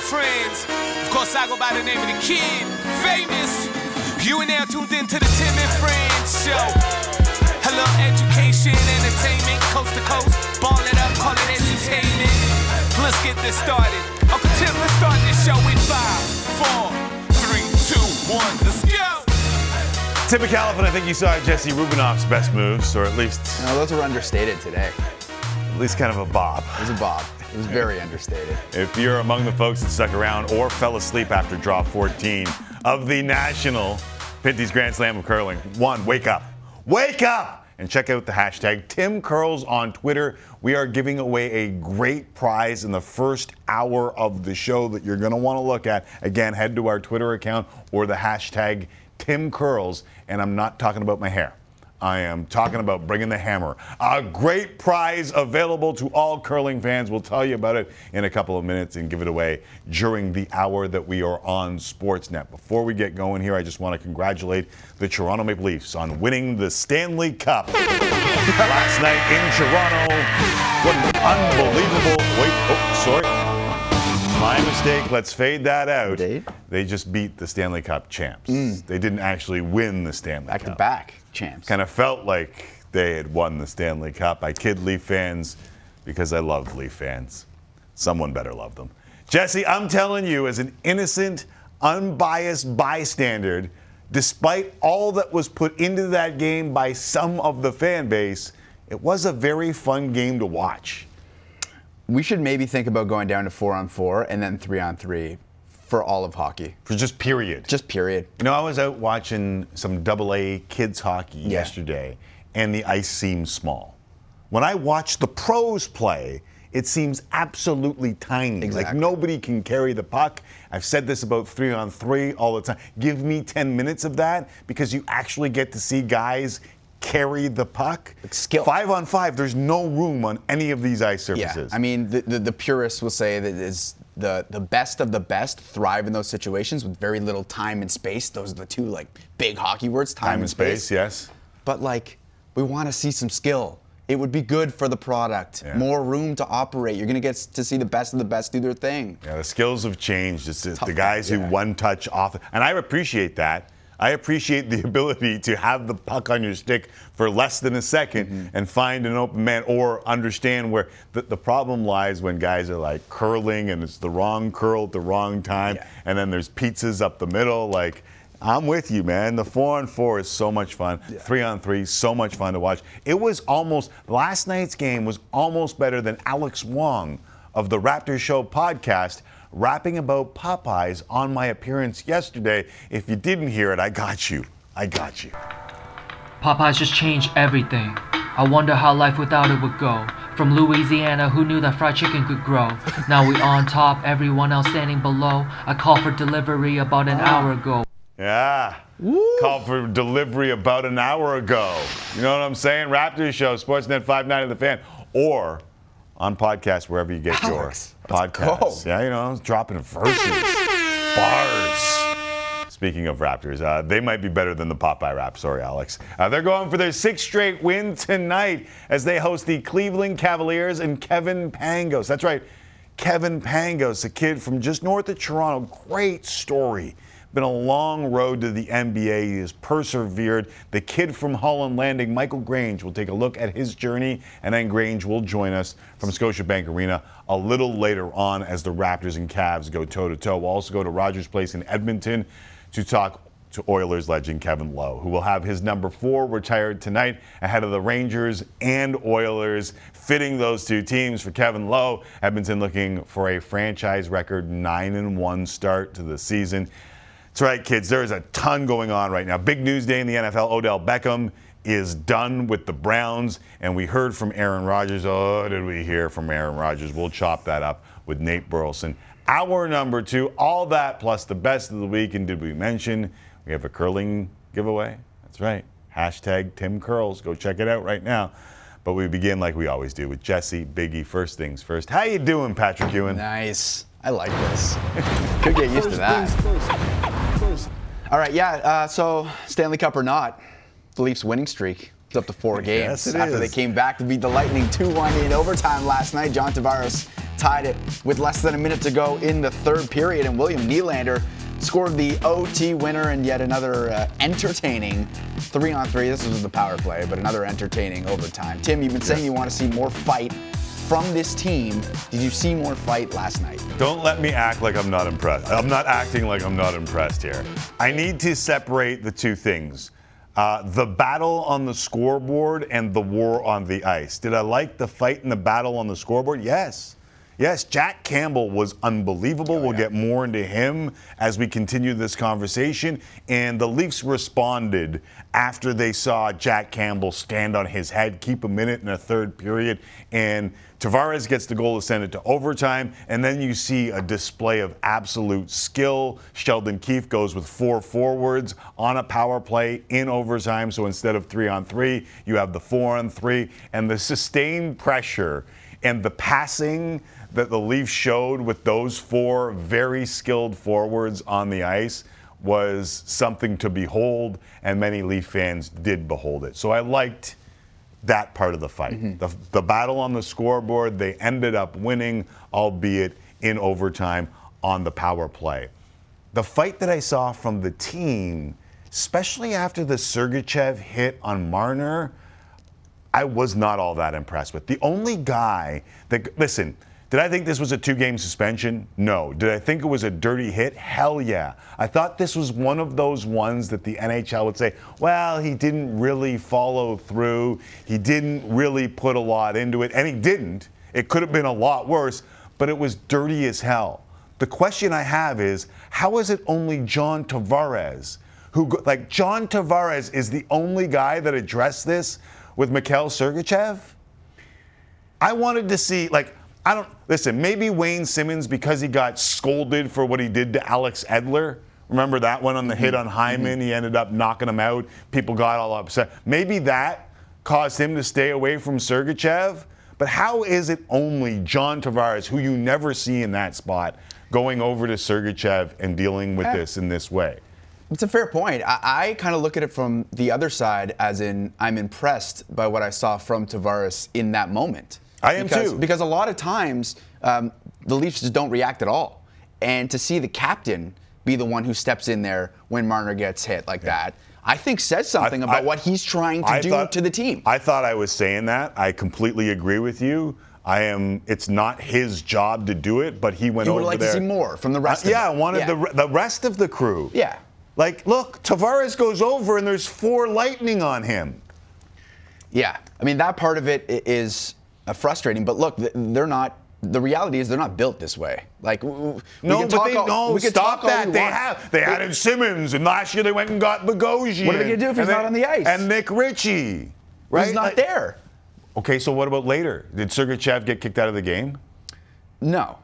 and friends. Of course, I go by the name of the kid, famous. You and now tuned in to the Tim and Friends show. Hello, education, entertainment, coast to coast. Ball it up, call it entertainment. Let's get this started. Uncle Tim, let's start this show in five, four, three, two, one. Let's go. Tim Micallef, I think you saw Jesse Rubinoff's best moves, or at least No, those were understated today. at least kind of a bob. It was a bob. It was very understated. If you're among the folks that stuck around or fell asleep after draw 14 of the National 50s Grand Slam of Curling, one, wake up. Wake up! And check out the hashtag TimCurls on Twitter. We are giving away a great prize in the first hour of the show that you're going to want to look at. Again, head to our Twitter account or the hashtag TimCurls. And I'm not talking about my hair. I am talking about bringing the hammer. A great prize available to all curling fans. We'll tell you about it in a couple of minutes and give it away during the hour that we are on Sportsnet. Before we get going here, I just want to congratulate the Toronto Maple Leafs on winning the Stanley Cup last night in Toronto. What an unbelievable. Wait, oh, sorry. My mistake. Let's fade that out. Date? They just beat the Stanley Cup champs. Mm. They didn't actually win the Stanley Back Cup Back to back champs. kind of felt like they had won the Stanley Cup. I kid Leaf fans because I love Leaf fans. Someone better love them. Jesse, I'm telling you, as an innocent, unbiased bystander, despite all that was put into that game by some of the fan base, it was a very fun game to watch. We should maybe think about going down to four on four and then three on three for all of hockey. For just period. Just period. You know, I was out watching some double A kids hockey Yeah. yesterday, and the ice seemed small. When I watch the pros play, it seems absolutely tiny. Exactly. Like nobody can carry the puck. I've said this about three on three all the time. Give me 10 minutes of that because you actually get to see guys carry the puck. skill. Five on five, there's no room on any of these ice surfaces. Yeah. I mean, the, the, the purists will say that that is the, the best of the best thrive in those situations with very little time and space. Those are the two like big hockey words, time, time and space, yes. But like, we want to see some skill. It would be good for the product. Yeah. More room to operate. You're gonna get to see the best of the best do their thing. Yeah, the skills have changed. It's the- the guys who one touch off, and I appreciate that. I appreciate the ability to have the puck on your stick for less than a 2nd Mm-hmm. and find an open man or understand where the, the problem lies when guys are like curling and it's the wrong curl at the wrong time, Yeah. and then there's pizzas up the middle. Like, I'm with you, man. The four on four is so much fun. Three on three, so much fun to watch. It was almost, last night's game was almost better than Alex Wong of the Raptors Show podcast rapping about Popeyes on my appearance yesterday. If you didn't hear it, I got you. I got you. Popeyes just changed everything. I wonder how life without it would go. From Louisiana, who knew that fried chicken could grow? Now we on top, everyone else standing below. I called for delivery about an hour ago. Yeah. Called for delivery about an hour ago. You know what I'm saying? Raptors Show, Sportsnet 59 of the fan, or on podcast wherever you get Alex, your podcasts. Yeah, you know, dropping verses, bars. Speaking of Raptors, uh, they might be better than the Popeye rap. Sorry, Alex. Uh, they're going for their sixth straight win tonight as they host the Cleveland Cavaliers and Kevin Pangos. That's right, Kevin Pangos, a kid from just north of Toronto. Great story. Been a long road to the NBA. He has persevered. The kid from Holland Landing, Michael Grange, will take a look at his journey, and then Grange will join us from Scotiabank Arena a little later on as the Raptors and Cavs go toe to toe. We'll also go to Rogers Place in Edmonton to talk to Oilers legend Kevin Lowe, who will have his number four retired tonight ahead of the Rangers and Oilers, fitting those two teams for Kevin Lowe. Edmonton looking for a franchise record 9 and 1 start to the season. That's right, kids. There is a ton going on right now. Big news day in the NFL. Odell Beckham is done with the Browns, and we heard from Aaron Rodgers. Oh, did we hear from Aaron Rodgers? We'll chop that up with Nate Burleson. Hour number two, all that plus the best of the week. And did we mention we have a curling giveaway? That's right. Hashtag Tim Curls. Go check it out right now. But we begin like we always do with Jesse Biggie. First things first. How you doing, Patrick Ewan? Nice. I like this. Could get used to that. All right, yeah. Uh, so Stanley Cup or not, the Leafs winning streak is up to four games Yes, after is. they came back to beat the Lightning 2-1 in overtime last night. John Tavares tied it with less than a minute to go in the third period, and William Nylander scored the OT winner and yet another uh, entertaining three on three. This was the power play, but another entertaining overtime. Tim, you've been saying you want to see more fight from this team. Did you see more fight last night? Don't let me act like I'm not impressed. I'm not acting like I'm not impressed here. I need to separate the two things. Uh, the battle on the scoreboard and the war on the ice. Did I like the fight and the battle on the scoreboard? Yes. Yes, Jack Campbell was unbelievable. Oh, we'll get more into him as we continue this conversation. And the Leafs responded after they saw Jack Campbell stand on his head, keep a minute in a third period, and Tavares gets the goal to send it to overtime. And then you see a display of absolute skill. Sheldon Keefe goes with four forwards on a power play in overtime. So instead of three on three, you have the four on three. And the sustained pressure and the passing that the Leafs showed with those four very skilled forwards on the ice was something to behold, and many Leaf fans did behold it. So I liked that part of the fight. Mm-hmm. The, the battle on the scoreboard, they ended up winning, albeit in overtime on the power play. The fight that I saw from the team, especially after the Sergachev hit on Marner, I was not all that impressed with. The only guy that, listen, did I think this was a two game suspension? No. Did I think it was a dirty hit? Hell yeah. I thought this was one of those ones that the NHL would say, well, he didn't really follow through. He didn't really put a lot into it. And he didn't. It could have been a lot worse, but it was dirty as hell. The question I have is how is it only John Tavares who, like, John Tavares is the only guy that addressed this with Mikhail Sergachev? I wanted to see, like, I don't listen. Maybe Wayne Simmonds because he got scolded for what he did to Alex Edler. Remember that one on the hit mm-hmm. on Hyman? Mm-hmm. He ended up knocking him out. People got all upset. Maybe that caused him to stay away from Sergachev. But how is it only John Tavares, who you never see in that spot, going over to Sergachev and dealing with Yeah. this in this way? It's a fair point. I, I kind of look at it from the other side, as in I'm impressed by what I saw from Tavares in that moment. I am because, too. Because a lot of times um, the Leafs just don't react at all, and to see the captain be the one who steps in there when Marner gets hit like that, I think says something I- about I- what he's trying to I do thought- to the team. I thought I was saying that. I completely agree with you. I am. It's not his job to do it, but he went You over would like to there. see more from the rest Uh, of yeah. I wanted Yeah. the the rest of the crew. Yeah. Like, look, Tavares goes over and there's four lightning on him. Yeah, I mean that part of it is uh, frustrating. But look, they're not. The reality is they're not built this way. Like w- w- we No, but they all- no we can stop talk that. They want. have they added Simmonds, and last year they went and got Bogosian. What are they gonna do if he's they- not on the ice? And Nick Ritchie, right? He's not Like- there. Okay, so what about later? Did Sergachev get kicked out of the game? No,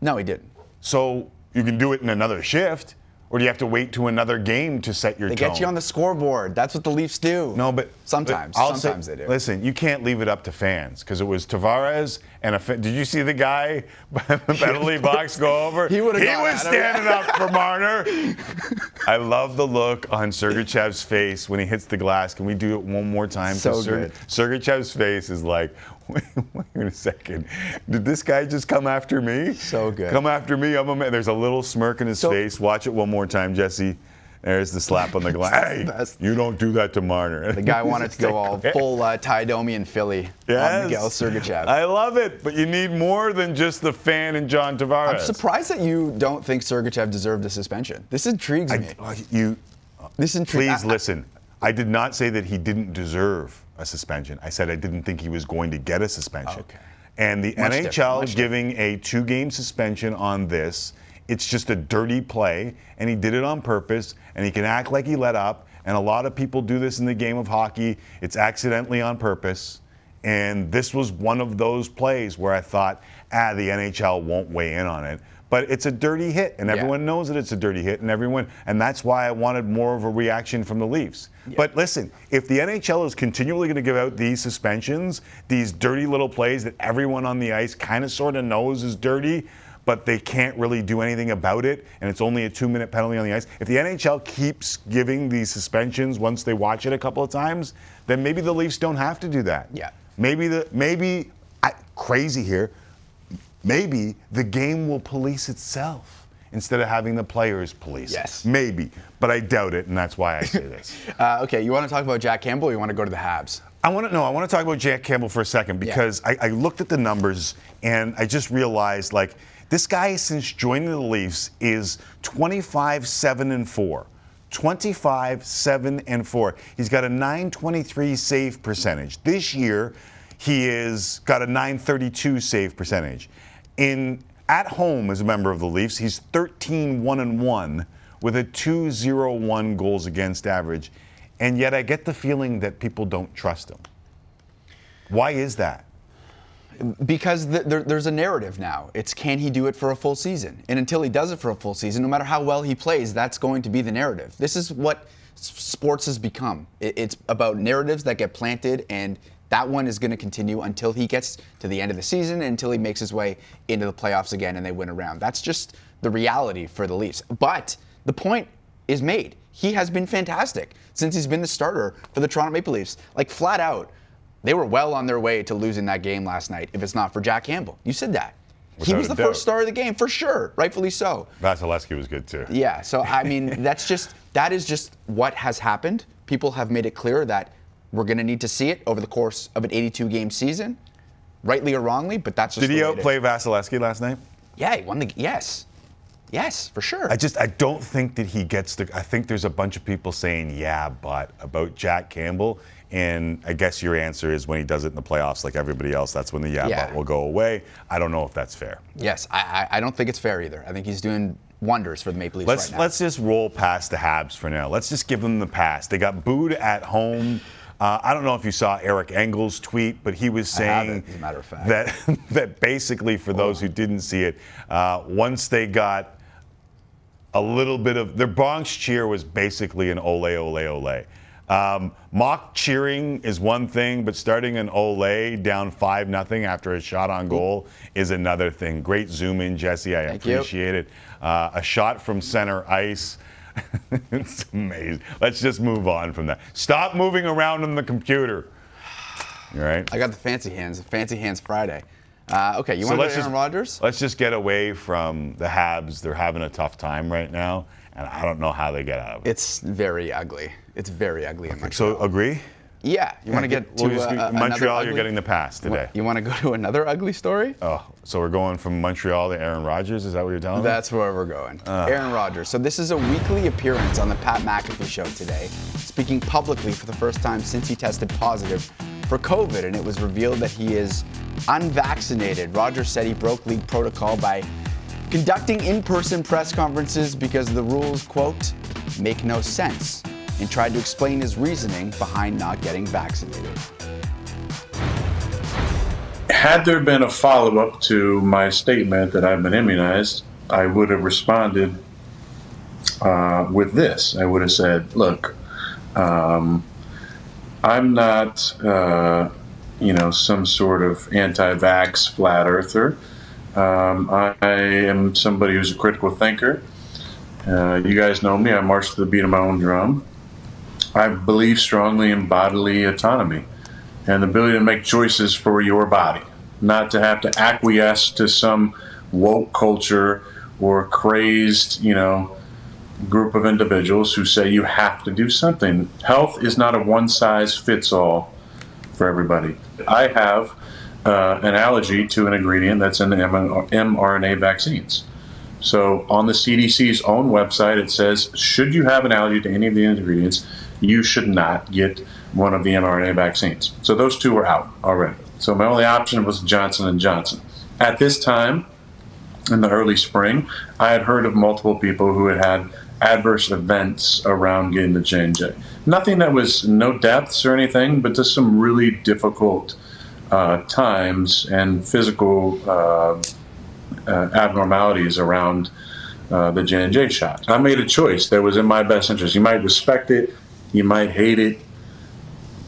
no, he didn't. So you can do it in another shift, or do you have to wait to another game to set your They tone? get you on the scoreboard. That's what the Leafs do. No, but sometimes, but I'll say- sometimes they do. Listen, you can't leave it up to fans because it was Tavares and a. Did you see the guy by the penalty box go over? He He was at him, yeah. standing up for Marner. I love the look on Sergachev's face when he hits the glass. Can we do it one more time? So good. Sergachev's face is like, wait, wait a second. Did this guy just come after me? So good. Come after me. I'm a man. There's a little smirk in his So- face. Watch it one more time, Jesse. There's the slap on the glass. Hey, you don't do that to Marner. the guy wanted to go all full uh, Tie Domi and Philly on Miguel Sergachev. I love it, but you need more than just the fan and John Tavares. I'm surprised that you don't think Sergachev deserved a suspension. This intrigues me. I, you, This intrigues. please listen. I did not say that he didn't deserve a suspension. I said I didn't think he was going to get a suspension. Okay. And the Much different, NHL giving a two-game suspension on this, it's just a dirty play, and he did it on purpose, and he can act like he let up. And a lot of people do this in the game of hockey. It's accidentally on purpose. And this was one of those plays where I thought, ah, the NHL won't weigh in on it. But it's a dirty hit, and Yeah. everyone knows that it's a dirty hit, and everyone, and that's why I wanted more of a reaction from the Leafs. But listen, if the NHL is continually going to give out these suspensions, these dirty little plays that everyone on the ice kind of sort of knows is dirty, but they can't really do anything about it, and it's only a two-minute penalty on the ice. If the NHL keeps giving these suspensions once they watch it a couple of times, then maybe the Leafs don't have to do that. Yeah. Maybe the maybe I, crazy here maybe the game will police itself instead of having the players police. Yes. Maybe, but I doubt it, and that's why I say this. Uh, okay, you want to talk about Jack Campbell or you want to go to the Habs? I want to know. I want to talk about Jack Campbell for a second because I, I looked at the numbers and I just realized like this guy since joining the Leafs is 25 7 and 4. 25 7 and 4. He's got a 923 save percentage. This year he is got a 932 save percentage. In at home as a member of the Leafs, he's 13 1 and 1 with a 201 goals against average. And yet I get the feeling that people don't trust him. Why is that? Because th- there, there's a narrative now. It's can he do it for a full season? And until he does it for a full season, no matter how well he plays, that's going to be the narrative. This is what sports has become. It- it's about narratives that get planted, and that one is going to continue until he gets to the end of the season, until he makes his way into the playoffs again and they win a round. That's just the reality for the Leafs. But the point is made. He has been fantastic since he's been the starter for the Toronto Maple Leafs. Like flat out, they were well on their way to losing that game last night if it's not for Jack Campbell. You said that. he was the doubt. first star of the game for sure, rightfully so. Vasilevskiy was good too. Yeah, so I mean, that's just that is just what has happened. People have made it clear that we're going to need to see it over the course of an 82 game season, rightly or wrongly, but that's just Did he outplay Vasilevskiy last night? Yeah, he won the yes. Yes, for sure. I just I don't think that he gets the. I think there's a bunch of people saying yeah, but about Jack Campbell, and I guess your answer is when he does it in the playoffs, like everybody else, that's when the yeah, Yeah. will go away. I don't know if that's fair. yes, I, I I don't think it's fair either. I think he's doing wonders for the Maple Leafs Let's right now. let's just roll past the Habs for now. Let's just give them the pass. They got booed at home. Uh, I don't know if you saw Eric Engels' tweet, but he was saying as a matter of fact. that that basically, for those who didn't see it, uh, once they got a little bit of their Bronx cheer was basically an ole ole ole. Um, mock cheering is one thing, but starting an ole down five nothing after a shot on goal is another thing. Great zoom in, Jesse. I Thank you. appreciate it. Uh, a shot from center ice. it's amazing. Let's just move on from that. Stop moving around on the computer. All right. I got the fancy hands, fancy hands Friday. Uh, okay, you want to go Aaron Rodgers? Let's just get away from the Habs. They're having a tough time right now, and I don't know how they get out of it. It's very ugly. It's very ugly in Montreal. So agree? yeah, you want to get to uh, uh, Montreal. You're ugly- getting the pass today. You want to go to another ugly story? Oh, so we're going from Montreal to Aaron Rodgers. Is that what you're telling me? That's where we're going. Aaron Rodgers. So this is a weekly appearance on the Pat McAfee show today, speaking publicly for the first time since he tested positive for COVID, and it was revealed that he is unvaccinated. Rodgers said he broke league protocol by conducting in-person press conferences because the rules, quote, make no sense, and tried to explain his reasoning behind not getting vaccinated. Had there been a follow up to my statement that I've been immunized, I would have responded uh, with this. I would have said, look, um, I'm not, uh, you know, some sort of anti vax flat earther. Um, I, am somebody who's a critical thinker. Uh, you guys know me, I march to the beat of my own drum. I believe strongly in bodily autonomy and the ability to make choices for your body, not to have to acquiesce to some woke culture or crazed, you know, group of individuals who say you have to do something. Health is not a one size fits all for everybody. I have uh, an allergy to an ingredient that's in the mRNA vaccines. So on the CDC's own website, it says, should you have an allergy to any of the ingredients, you should not get one of the mRNA vaccines. So those two were out already. So my only option was Johnson and Johnson. At this time, in the early spring, I had heard of multiple people who had had adverse events around getting the J&J. Nothing that was no deaths or anything, but just some really difficult uh, times and physical uh, uh, abnormalities around uh, the J&J shot. I made a choice that was in my best interest. You might respect it, you might hate it,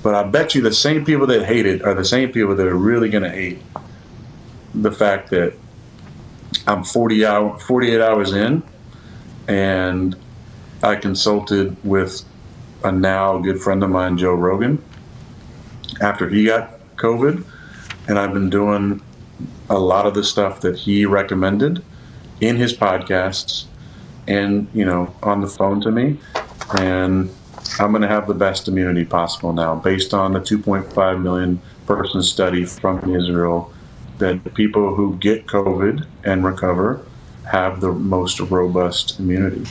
but I bet you the same people that hate it are the same people that are really going to hate the fact that I'm 40 hour, 48 hours in, and I consulted with a now good friend of mine, Joe Rogan, after he got COVID, and I've been doing a lot of the stuff that he recommended in his podcasts and you know on the phone to me. And i'm going to have the best immunity possible now based on the 2.5 million person study from israel that the people who get covid and recover have the most robust immunity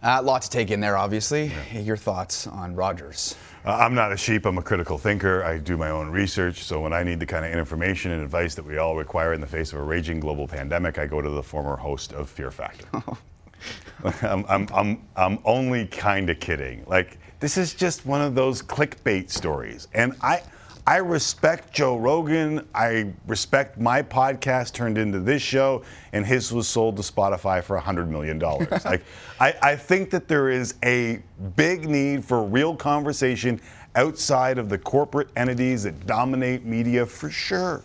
A lot to take in there, obviously. Your thoughts on Rodgers? Uh, I'm not a sheep. I'm a critical thinker. I do my own research. So when I need the kind of information and advice that we all require in the face of a raging global pandemic, I go to the former host of Fear Factor. I'm, I'm, I'm, I'm only kind of kidding. Like, this is just one of those clickbait stories. And I, I respect Joe Rogan. I respect my podcast turned into this show, and his was sold to Spotify for $100 million. like, I, I think that there is a big need for real conversation outside of the corporate entities that dominate media for sure,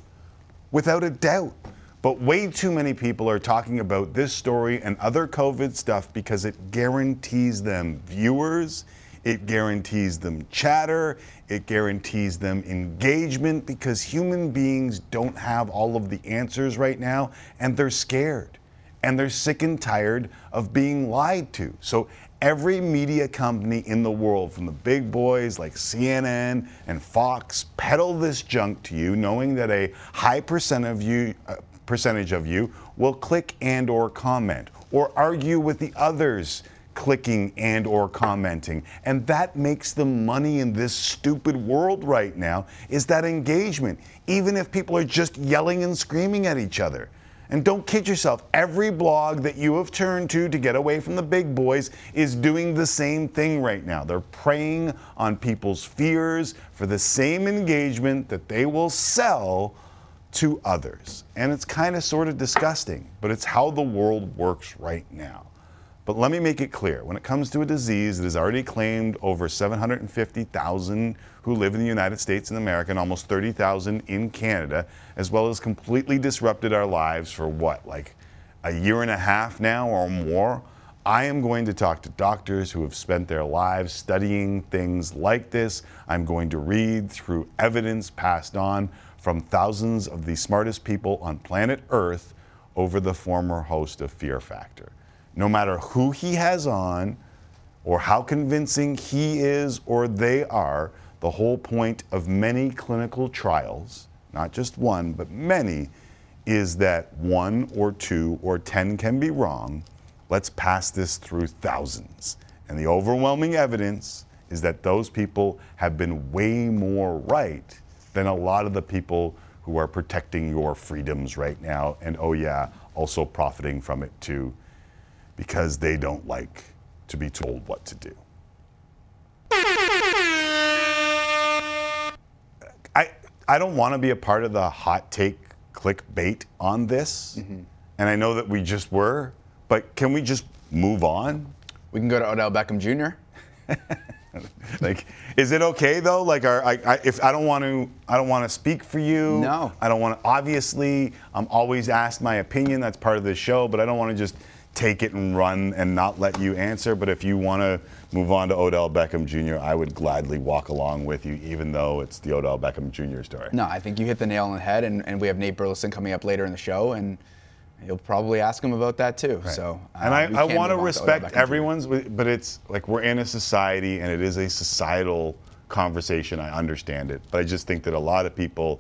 without a doubt. But way too many people are talking about this story and other COVID stuff because it guarantees them viewers, it guarantees them chatter, it guarantees them engagement because human beings don't have all of the answers right now and they're scared and they're sick and tired of being lied to. So every media company in the world, from the big boys like CNN and Fox, peddle this junk to you, knowing that a high percent of you, uh, percentage of you will click and or comment or argue with the others clicking and or commenting and that makes the money in this stupid world right now is that engagement even if people are just yelling and screaming at each other and don't kid yourself, every blog that you have turned to to get away from the big boys is doing the same thing right now. They're preying on people's fears for the same engagement that they will sell to others. And it's kind of sort of disgusting, but it's how the world works right now. But let me make it clear when it comes to a disease that has already claimed over 750,000 who live in the United States and America and almost 30,000 in Canada, as well as completely disrupted our lives for what, like a year and a half now or more, I am going to talk to doctors who have spent their lives studying things like this. I'm going to read through evidence passed on from thousands of the smartest people on planet Earth over the former host of Fear Factor no matter who he has on or how convincing he is or they are, the whole point of many clinical trials, not just one, but many, is that one or two or ten can be wrong. Let's pass this through thousands. And the overwhelming evidence is that those people have been way more right than a lot of the people who are protecting your freedoms right now. And oh, yeah, also profiting from it too because they don't like to be told what to do. I, I don't want to be a part of the hot take clickbait on this. Mm-hmm. And I know that we just were, but can we just move on? We can go to Odell Beckham Jr. like, is it okay though? Like, are, I, I, if I don't want to, I don't want to speak for you. No. I don't want to. Obviously, I'm always asked my opinion. That's part of the show. But I don't want to just take it and run and not let you answer. But if you want to move on to Odell Beckham Jr., I would gladly walk along with you, even though it's the Odell Beckham Jr. story. No, I think you hit the nail on the head, and, and we have Nate Burleson coming up later in the show, and you'll probably ask him about that too. Right. So, uh, and I, I want to respect everyone's, but it's like we're in a society, and it is a societal conversation. I understand it, but I just think that a lot of people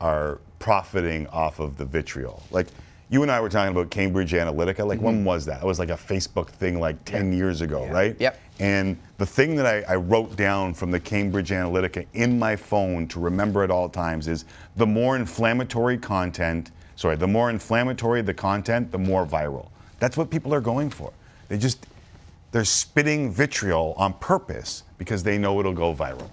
are profiting off of the vitriol. Like you and I were talking about Cambridge Analytica. Like, mm-hmm. when was that? It was like a Facebook thing like 10 yeah. years ago, yeah. right? Yep. And the thing that I, I, wrote down from the Cambridge Analytica in my phone to remember at all times is the more inflammatory content, sorry, the more inflammatory the content, the more viral. That's what people are going for. They just, they're spitting vitriol on purpose because they know it'll go viral.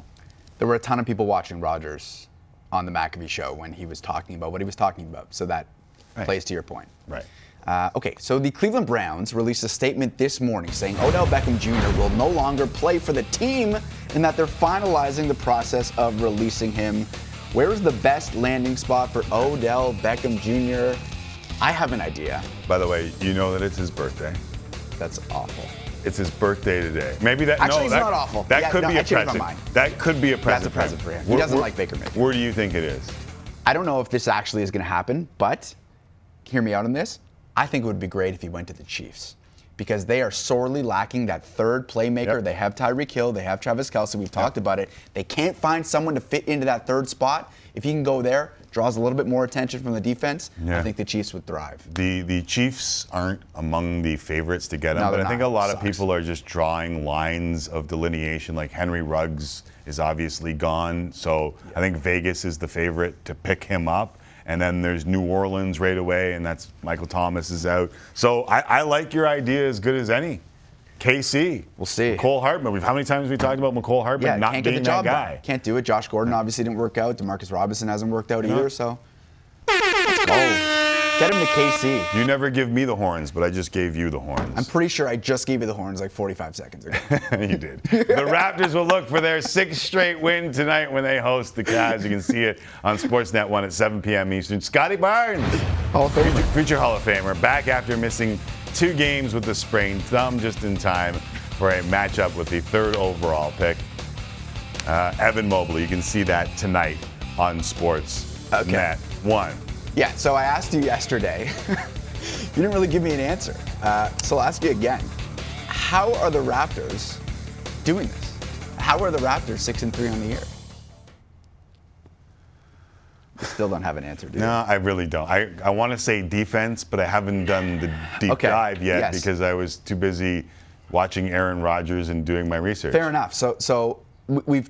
There were a ton of people watching Rodgers on the McAfee show when he was talking about what he was talking about. So that right. plays to your point. Right. Uh, okay, so the Cleveland Browns released a statement this morning saying Odell Beckham Jr. will no longer play for the team and that they're finalizing the process of releasing him. Where is the best landing spot for Odell Beckham Jr.? I have an idea. By the way, you know that it's his birthday. That's awful. It's his birthday today. Maybe that. Actually, no, it's that, not awful. That Yeah, could no, be I a present. That could be a present. That's a present for him. He Where- doesn't where- like Baker Mayfield. Where do you think it is? I don't know if this actually is going to happen, but hear me out on this. I think it would be great if he went to the Chiefs because they are sorely lacking that third playmaker. Yep. They have Tyreek Hill, they have Travis Kelce. We've talked about it. They can't find someone to fit into that third spot. If he can go there, draws a little bit more attention from the defense. Yeah. I think the Chiefs would thrive. The the Chiefs aren't among the favorites to get him, No, but I think not. a lot of people are just drawing lines of delineation. Like Henry Ruggs is obviously gone, so I think Vegas is the favorite to pick him up. And then there's New Orleans right away, and that's Michael Thomas is out. So I, I like your idea as good as any. KC. We'll see. Cole Hardman. We've how many times have we talked about Mecole Hardman Yeah, not can't get the job that guy? done. Can't do it. Josh Gordon obviously didn't work out. Demarcus Robinson hasn't worked out either. So let's go. Get him to KC. You never give me the horns, but I just gave you the horns. I'm pretty sure I just gave you the horns like 45 seconds ago. you did. The Raptors will look for their sixth straight win tonight when they host the Cavs. You can see it on Sportsnet 1 at 7 p.m. Eastern. Scottie Barnes, Hall of Famer. future, future Hall of Famer, back after missing two games with a sprained thumb just in time for a matchup with the third overall pick. Uh, Evan Mobley, you can see that tonight on Sportsnet Okay. 1. Yeah, so I asked you yesterday. you didn't really give me an answer. Uh, so I'll ask you again. How are the Raptors doing this? How are the Raptors 6 and 3 on the year? You still don't have an answer, do you? No, I really don't. I, I want to say defense, but I haven't done the deep Okay, dive yet yes. because I was too busy watching Aaron Rodgers and doing my research. Fair enough. So, so we've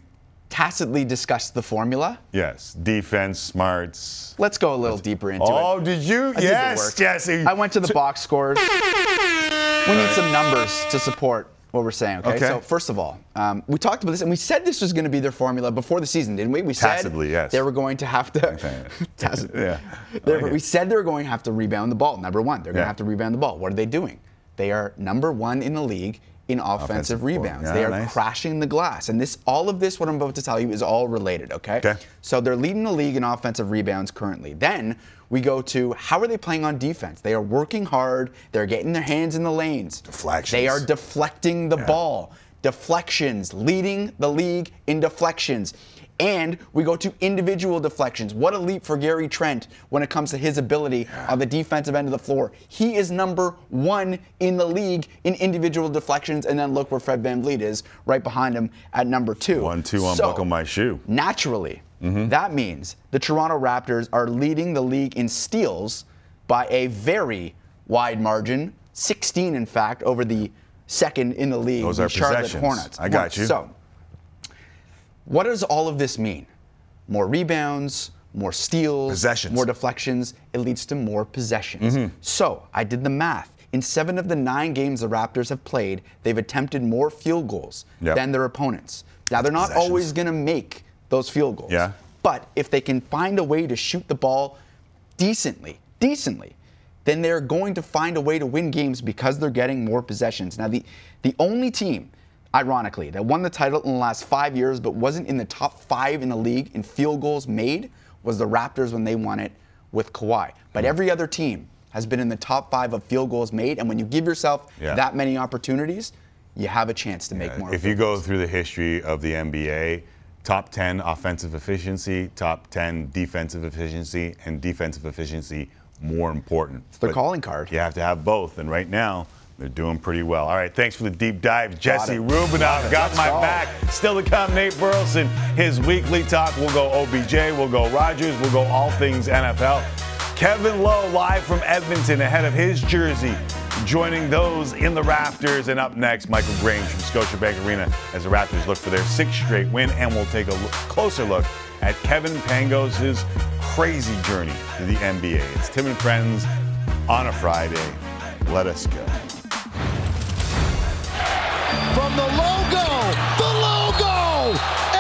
tacitly discussed the formula. Yes, defense, smarts. Let's go a little deeper into Oh, it. Oh, did you? I did yes, work. Jesse. I went to the box scores. We need some numbers to support what we're saying. Okay. Okay. So first of all, um, we talked about this, and we said this was going to be their formula before the season, didn't we? We said yes. they were going to have to. Tacitly. Yeah. They were- we said they were going to have to rebound the ball. Number one, they're going to Yeah. have to rebound the ball. What are they doing? They are number one in the league in offensive, Offensive rebounds. board. they are nice. crashing the glass, and this, all of this, what I'm about to tell you, is all related. Okay. Okay. So they're leading the league in offensive rebounds currently. Then we go to how are they playing on defense? They are working hard. They're getting their hands in the lanes. Deflections. They are deflecting the ball. Deflections, leading the league in deflections. And we go to individual deflections. What a leap for Gary Trent when it comes to his ability on the defensive end of the floor. He is number one in the league in individual deflections. And then look where Fred VanVleet is, right behind him at number two. One, two, So, unbuckle my shoe. Naturally, Mm-hmm. that means the Toronto Raptors are leading the league in steals by a very wide margin, 16 in fact, over the second in the league, Those the are Charlotte possessions. Hornets. I got you. So, what does all of this mean? More rebounds, more steals, Possessions. more deflections. It leads to more possessions. Mm-hmm. So I did the math. In seven of the nine games the Raptors have played, they've attempted more field goals Yep. than their opponents. Now they're not always going to make those field goals. Yeah. But if they can find a way to shoot the ball decently, decently, then they're going to find a way to win games because they're getting more possessions. Now, the, the only team, ironically, that won the title in the last five years but wasn't in the top five in the league in field goals made was the Raptors when they won it with Kawhi. But hmm. every other team has been in the top five of field goals made, and when you give yourself Yeah. that many opportunities, you have a chance to make more. If you go through the history of the NBA, top 10 offensive efficiency, top 10 defensive efficiency, and defensive efficiency more important. It's their calling card. You have to have both, and right now, they're doing pretty well. All right, thanks for the deep dive. Jesse it. Rubinoff got Let's my go. back. Still to come, Nate Burleson. His weekly talk. We'll go OBJ, we'll go Rodgers, we'll go all things NFL. Kevin Lowe live from Edmonton ahead of his jersey, joining those in the Raptors. And up next, Michael Grange from Scotiabank Arena as the Raptors look for their sixth straight win. And we'll take a look, closer look at Kevin Pangos' crazy journey to the NBA. It's Tim and Friends on a Friday. Let us go. From the logo. The logo!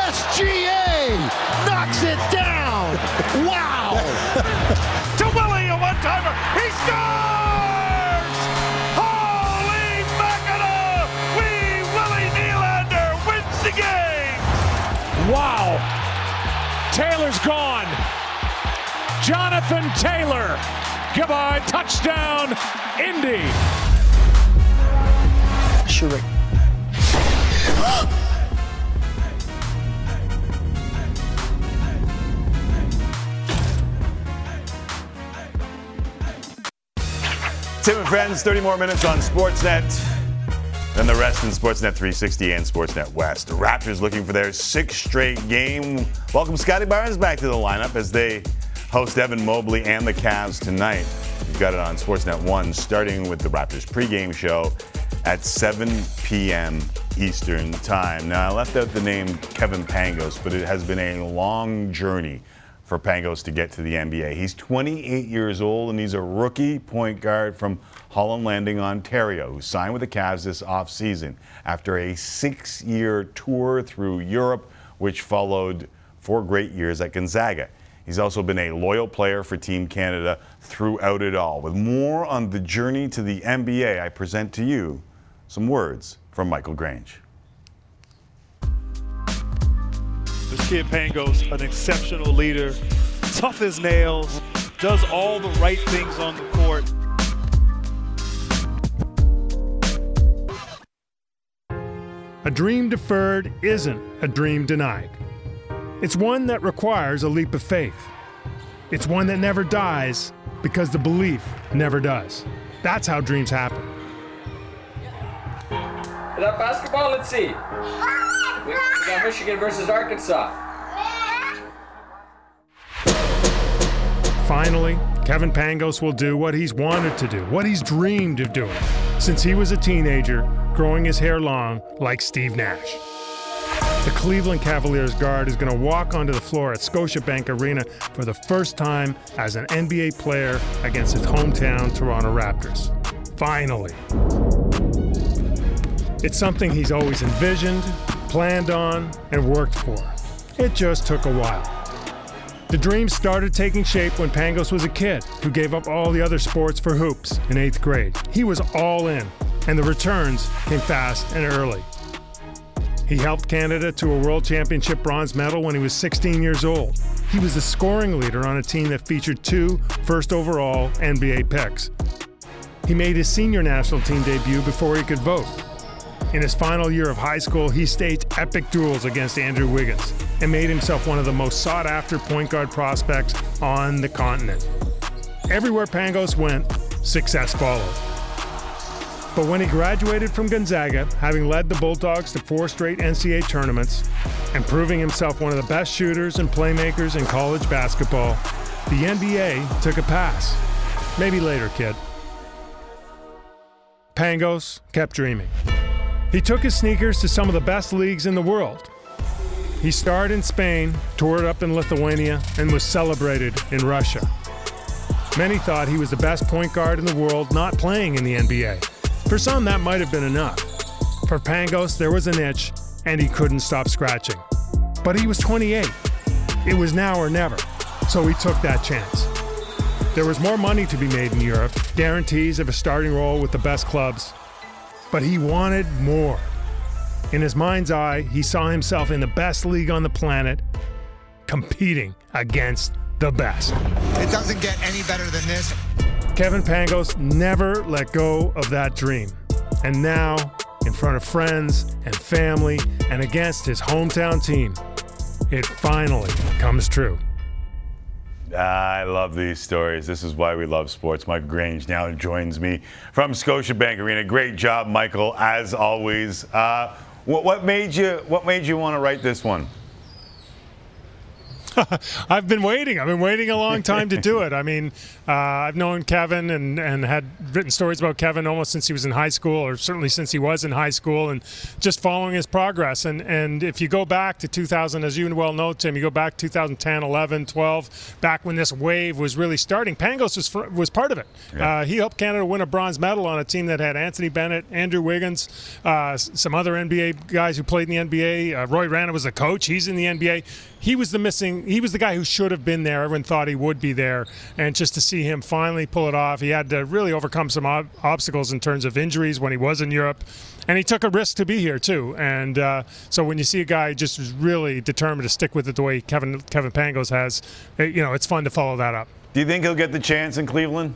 SGA knocks it down. Wow! to Willie, a one-timer. He scores! Holy mackerel! Wee Willie Nylander wins the game! Wow! Taylor's gone. Jonathan Taylor. Goodbye. Touchdown, Indy. Charade. Tim and Friends, 30 more minutes on Sportsnet. Then the rest in Sportsnet 360 and Sportsnet West. The Raptors looking for their sixth straight game. Welcome Scottie Barnes back to the lineup as they host Evan Mobley and the Cavs tonight. You've got it on Sportsnet 1, starting with the Raptors pregame show at 7 p.m. Eastern Time. Now, I left out the name Kevin Pangos, but it has been a long journey for Pangos to get to the NBA. He's 28 years old and he's a rookie point guard from Holland Landing, Ontario, who signed with the Cavs this offseason after a six year tour through Europe, which followed four great years at Gonzaga. He's also been a loyal player for Team Canada throughout it all. With more on the journey to the NBA, I present to you some words from Michael Grange. This kid Pangos, an exceptional leader, tough as nails, does all the right things on the court. A dream deferred isn't a dream denied. It's one that requires a leap of faith. It's one that never dies because the belief never does. That's how dreams happen. That basketball, let's see. We got Michigan versus Arkansas. Finally, Kevin Pangos will do what he's wanted to do, what he's dreamed of doing since he was a teenager, growing his hair long like Steve Nash. The Cleveland Cavaliers guard is going to walk onto the floor at Scotiabank Arena for the first time as an NBA player against his hometown Toronto Raptors. Finally. It's something he's always envisioned, planned on, and worked for. It just took a while. The dream started taking shape when Pangos was a kid who gave up all the other sports for hoops in eighth grade. He was all in, and the returns came fast and early. He helped Canada to a World Championship bronze medal when he was 16 years old. He was the scoring leader on a team that featured two first overall NBA picks. He made his senior national team debut before he could vote. In his final year of high school, he staged epic duels against Andrew Wiggins and made himself one of the most sought after point guard prospects on the continent. Everywhere Pangos went, success followed. But when he graduated from Gonzaga, having led the Bulldogs to four straight NCAA tournaments and proving himself one of the best shooters and playmakers in college basketball, the NBA took a pass. Maybe later, kid. Pangos kept dreaming. He took his sneakers to some of the best leagues in the world. He starred in Spain, toured up in Lithuania, and was celebrated in Russia. Many thought he was the best point guard in the world not playing in the NBA. For some, that might have been enough. For Pangos, there was an itch, and he couldn't stop scratching. But he was 28. It was now or never, so he took that chance. There was more money to be made in Europe, guarantees of a starting role with the best clubs. But he wanted more. In his mind's eye, he saw himself in the best league on the planet, competing against the best. It doesn't get any better than this. Kevin Pangos never let go of that dream. And now, in front of friends and family and against his hometown team, it finally comes true. I love these stories. This is why we love sports. Mike Grange now joins me from Scotiabank Arena. Great job, Michael, as always. Uh, what, what made you What made you want to write this one? I've been waiting. I've been waiting a long time to do it. I mean, uh, I've known Kevin and, and had written stories about Kevin almost since he was in high school, or certainly since he was in high school, and just following his progress. And and if you go back to 2000, as you well know, Tim, you go back 2010, 11, 12, back when this wave was really starting, Pangos was was part of it. Yeah. Uh, he helped Canada win a bronze medal on a team that had Anthony Bennett, Andrew Wiggins, uh, some other NBA guys who played in the NBA. Uh, Roy Rana was the coach. He's in the NBA. He was the missing. He was the guy who should have been there. Everyone thought he would be there, and just to see him finally pull it off, he had to really overcome some ob- obstacles in terms of injuries when he was in Europe, and he took a risk to be here too. And uh, so when you see a guy just really determined to stick with it the way Kevin Kevin Pangos has, eh, you know, it's fun to follow that up. Do you think he'll get the chance in Cleveland?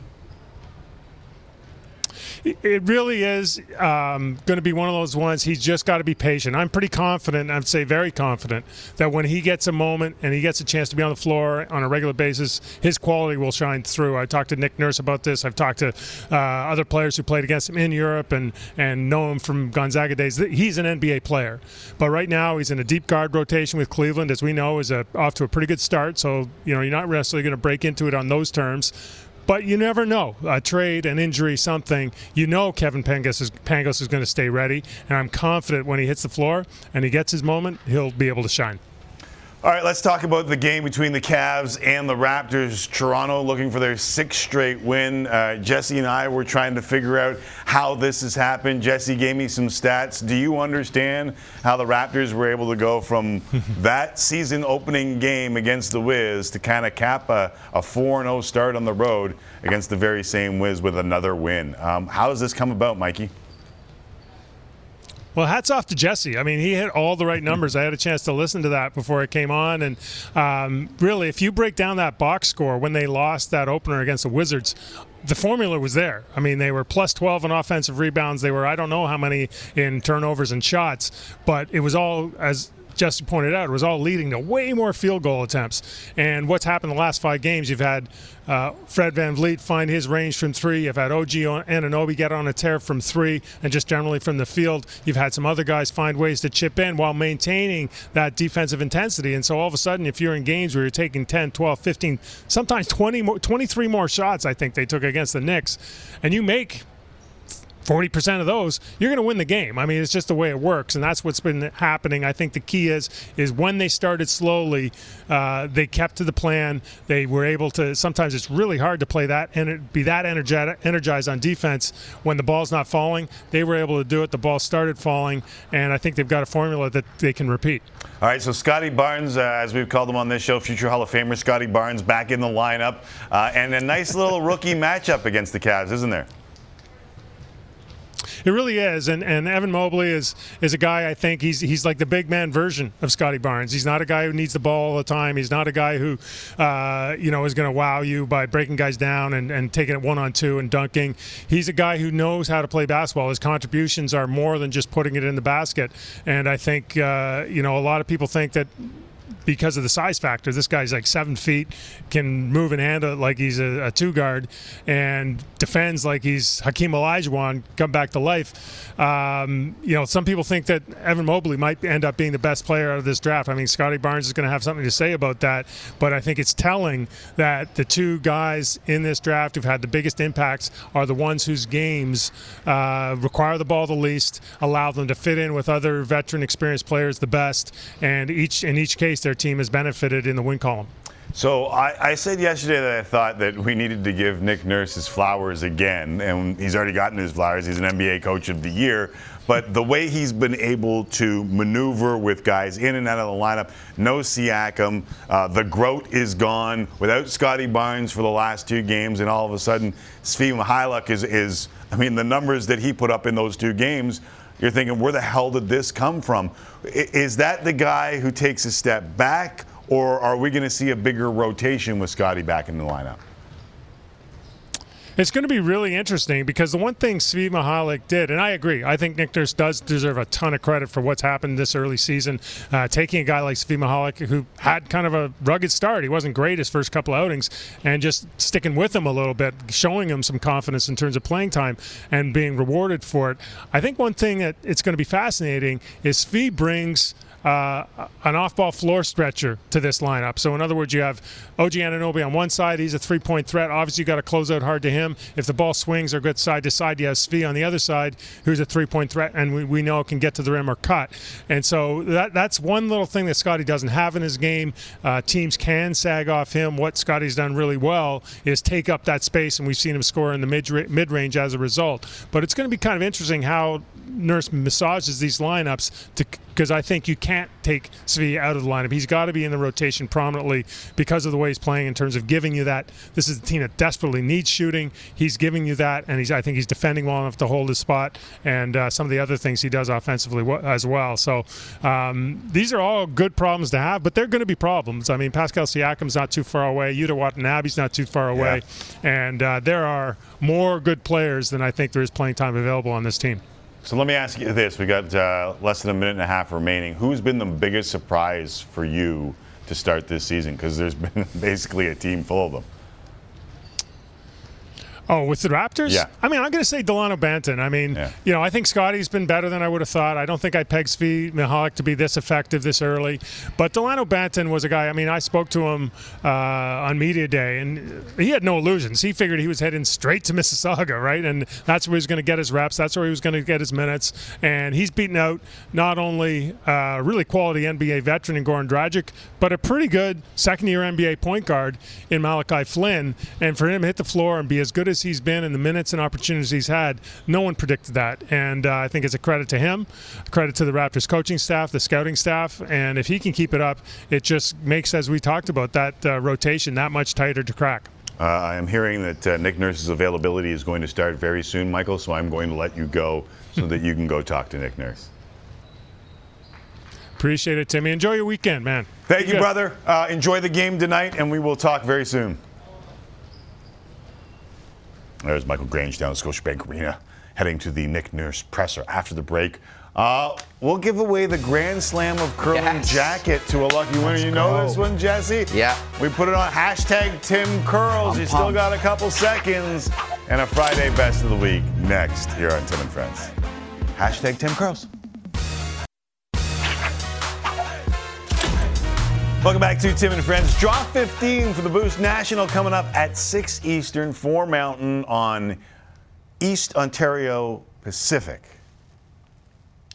It really is um, going to be one of those ones. He's just got to be patient. I'm pretty confident. I'd say very confident that when he gets a moment and he gets a chance to be on the floor on a regular basis, his quality will shine through. I talked to Nick Nurse about this. I've talked to uh, other players who played against him in Europe and and know him from Gonzaga days. He's an NBA player, but right now he's in a deep guard rotation with Cleveland, as we know, is a, off to a pretty good start. So you know you're not necessarily going to break into it on those terms. But you never know. A trade, an injury, something. You know Kevin Pangos is, Pangos is going to stay ready. And I'm confident when he hits the floor and he gets his moment, he'll be able to shine. All right, let's talk about the game between the Cavs and the Raptors. Toronto looking for their sixth straight win. Uh, Jesse and I were trying to figure out how this has happened. Jesse gave me some stats. Do you understand how the Raptors were able to go from that season opening game against the Wiz to kind of cap a, a 4 0 start on the road against the very same Wiz with another win? Um, how does this come about, Mikey? Well, hats off to Jesse. I mean, he hit all the right numbers. I had a chance to listen to that before it came on. And um, really, if you break down that box score when they lost that opener against the Wizards, the formula was there. I mean, they were plus 12 in offensive rebounds. They were, I don't know how many in turnovers and shots, but it was all, as Justin pointed out, it was all leading to way more field goal attempts. And what's happened the last five games, you've had uh, Fred VanVleet find his range from three. You've had OG and Anunoby get on a tear from three and just generally from the field. You've had some other guys find ways to chip in while maintaining that defensive intensity. And so all of a sudden, if you're in games where you're taking 10, 12, 15, sometimes 20 more, 23 more shots, I think they took against the Knicks, and you make 40% of those, you're going to win the game. I mean, it's just the way it works, and that's what's been happening. I think the key is is when they started slowly, uh, they kept to the plan. They were able to. Sometimes it's really hard to play that and be that energetic, energized on defense when the ball's not falling. They were able to do it. The ball started falling, and I think they've got a formula that they can repeat. All right, so Scottie Barnes, uh, as we've called him on this show, future Hall of Famer Scottie Barnes, back in the lineup, uh, and a nice little rookie matchup against the Cavs, isn't there? It really is, and and Evan Mobley is is a guy I think he's he's like the big man version of Scottie Barnes. He's not a guy who needs the ball all the time. He's not a guy who, uh, you know, is going to wow you by breaking guys down and, and taking it one on two and dunking. He's a guy who knows how to play basketball. His contributions are more than just putting it in the basket, and I think uh, you know a lot of people think that because of the size factor. This guy's like seven feet, can move and handle it like he's a, a two guard, and defends like he's Hakeem Olajuwon come back to life. Um, you know, some people think that Evan Mobley might end up being the best player out of this draft. I mean, Scottie Barnes is going to have something to say about that, but I think it's telling that the two guys in this draft who've had the biggest impacts are the ones whose games uh, require the ball the least, allow them to fit in with other veteran, experienced players the best, and each in each case they're team has benefited in the win column. So I, I, said yesterday that I thought that we needed to give Nick Nurse his flowers again, and he's already gotten his flowers. He's an NBA Coach of the Year. But the way he's been able to maneuver with guys in and out of the lineup, no Siakam, uh, the Groat is gone without Scottie Barnes for the last two games, and all of a sudden, Svi Mykhailiuk is, is, I mean, the numbers that he put up in those two games you're thinking, where the hell did this come from? Is that the guy who takes a step back, or are we going to see a bigger rotation with Scottie back in the lineup? It's going to be really interesting because the one thing Svi Mykhailiuk did, and I agree, I think Nick Nurse does deserve a ton of credit for what's happened this early season. Uh, taking a guy like Svi Mykhailiuk who had kind of a rugged start, he wasn't great his first couple outings, and just sticking with him a little bit, showing him some confidence in terms of playing time and being rewarded for it. I think one thing that it's going to be fascinating is Svi brings – uh, an off-ball floor stretcher to this lineup. So in other words, you have OG Anunoby on one side. He's a three-point threat. Obviously, you got to close out hard to him. If the ball swings or good side to side, you have Svi on the other side, who's a three-point threat, and we, we know can get to the rim or cut. And so that that's one little thing that Scottie doesn't have in his game. Uh, teams can sag off him. What Scottie's done really well is take up that space, and we've seen him score in the mid mid range as a result. But it's going to be kind of interesting how Nurse massages these lineups because I think you can can't take Svi out of the lineup. He's got to be in the rotation prominently because of the way he's playing in terms of giving you that. This is a team that desperately needs shooting. He's giving you that, and he's I think he's defending well enough to hold his spot, and uh, some of the other things he does offensively as well. So um, these are all good problems to have, but they're going to be problems. I mean, Pascal Siakam's not too far away. Yuta Watanabe's not too far away, and uh, there are more good players than I think there is playing time available on this team. So let me ask you this: We got uh, less than a minute and a half remaining. Who's been the biggest surprise for you to start this season? Because there's been basically a team full of them. Oh, with the Raptors? Yeah. I mean, I'm going to say Delano Banton. I mean, you know, I think Scottie's been better than I would have thought. I don't think I pegged Svi Mykhailiuk to be this effective this early. But Delano Banton was a guy, I mean, I spoke to him uh, on Media Day, and he had no illusions. He figured he was heading straight to Mississauga, right? And that's where he was going to get his reps. That's where he was going to get his minutes. And he's beaten out not only a really quality NBA veteran in Goran Dragic, but a pretty good second year NBA point guard in Malachi Flynn. And for him to hit the floor and be as good as he's been in the minutes and opportunities he's had, no one predicted that. And uh, I think it's a credit to him, a credit to the Raptors coaching staff, the scouting staff. And if he can keep it up, it just makes, as we talked about, that uh, rotation that much tighter to crack. Uh, I am hearing that uh, Nick Nurse's availability is going to start very soon, Michael. So I'm going to let you go so that you can go talk to Nick Nurse. Appreciate it, Timmy. Enjoy your weekend, man. Thank Be you, good. brother. Uh, enjoy the game tonight, and we will talk very soon. There's Michael Grange down at Scotiabank Arena, heading to the Nick Nurse presser after the break. Uh, we'll give away the Grand Slam of Curling Yes. jacket to a lucky winner. You know go. this one, Jesse? Yeah. We put it on hashtag Tim Curls. I'm you still got a couple seconds. And a Friday best of the week next here on Tim and Friends. Hashtag Tim Curls. Welcome back to Tim and Friends. Draw 15 for the Boost National coming up at 6 Eastern, 4 Mountain on East Ontario Pacific.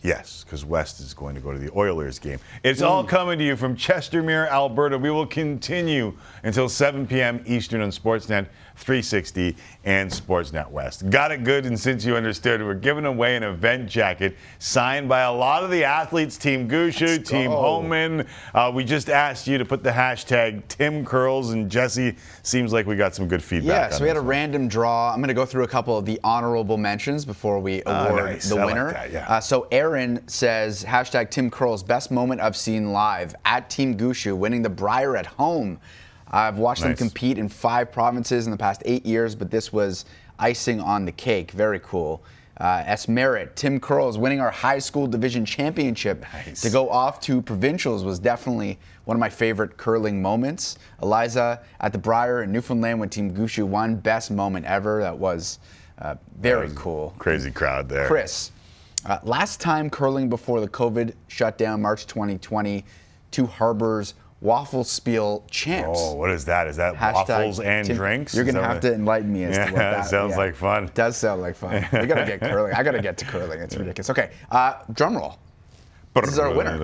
Yes, because West is going to go to the Oilers game. It's all hmm. coming to you from Chestermere, Alberta. We will continue until 7 p.m. Eastern on Sportsnet 360 and Sportsnet West. Got it good, and since you understood, we're giving away an event jacket signed by a lot of the athletes Team Gushue, Team go. Homan. Uh, we just asked you to put the hashtag Tim Curls, and Jesse seems like we got some good feedback. Yeah, so we had a one. random draw. I'm going to go through a couple of the honorable mentions before we Ah, award nice. the I like winner. that, yeah. uh, so Aaron says hashtag Tim Curls best moment I've seen live at Team Gushue winning the Brier at home. I've watched them compete in five provinces in the past eight years, but this was icing on the cake. Very cool. Uh, S. Merritt, Tim Curls winning our high school division championship. Nice. To go off to provincials was definitely one of my favorite curling moments. Eliza at the Brier in Newfoundland when Team Gushue won, best moment ever. That was uh, very cool. Crazy crowd there. Chris, uh, last time curling before the COVID shutdown, March 2020, two Harbors Waffle Spiel champs. Oh, what is that? Is that Hashtag waffles and Tim- drinks? You're gonna have what- to enlighten me as Yeah, to what that sounds yeah. like fun. Does sound like fun. We gotta get curling. I gotta get to curling. It's ridiculous. Okay, uh, drum roll. This is our winner.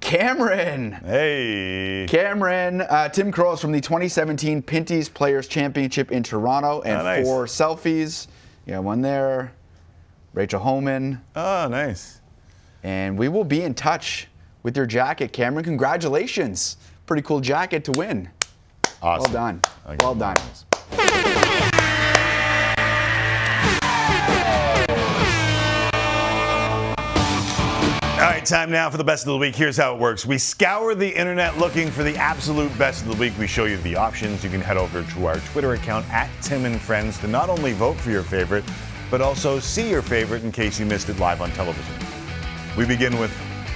Cameron. Hey. Cameron, uh, Tim Curls from the 2017 Pinty's Players Championship in Toronto, and Oh, nice. four selfies. Yeah, one there. Rachel Homan. Oh, nice. and we will be in touch with your jacket, Cameron. Congratulations! Pretty cool jacket to win. Awesome. Well done. Okay. Well done. All right, time now for the best of the week. Here's how it works. We scour the internet looking for the absolute best of the week. We show you the options. You can head over to our Twitter account at Tim and Friends to not only vote for your favorite, but also see your favorite in case you missed it live on television. We begin with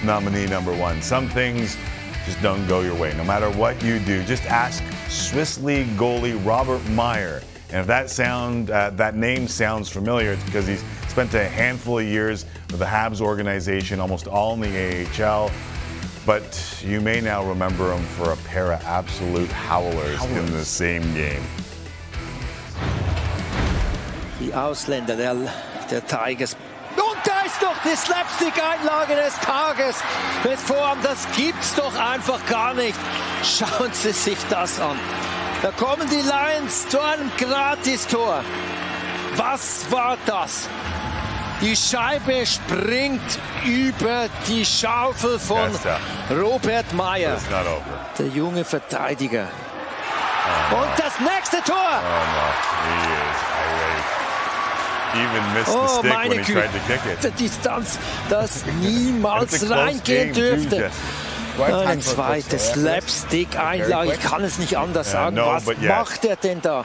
nominee number one. Some things just don't go your way. No matter what you do, just ask Swiss League goalie Robert Mayer. And if that sound, uh, that name sounds familiar, it's because he's spent a handful of years with the Habs organization, almost all in the AHL. But you may now remember him for a pair of absolute howlers in the same game. Die Ausländer der, der Tigers. Da ist doch die Slapstick-Einlage des Tages mit Vorarm. Das gibt's doch einfach gar nicht. Schauen Sie sich das an. Da kommen die Lions zu einem Gratistor. Was war das? Die Scheibe springt über die Schaufel von. Robert Meyer, over. der junge Verteidiger. Und das nächste Tor. Even missed the Oh, stick meine when he tried to Güte. kick it. Die Distanz, das It's niemals a close reingehen game, too, dürfte. Jess. Eine zweite Slapstick-Einlage, ich kann es nicht anders Yeah, sagen. no, Was but yes. macht er denn da?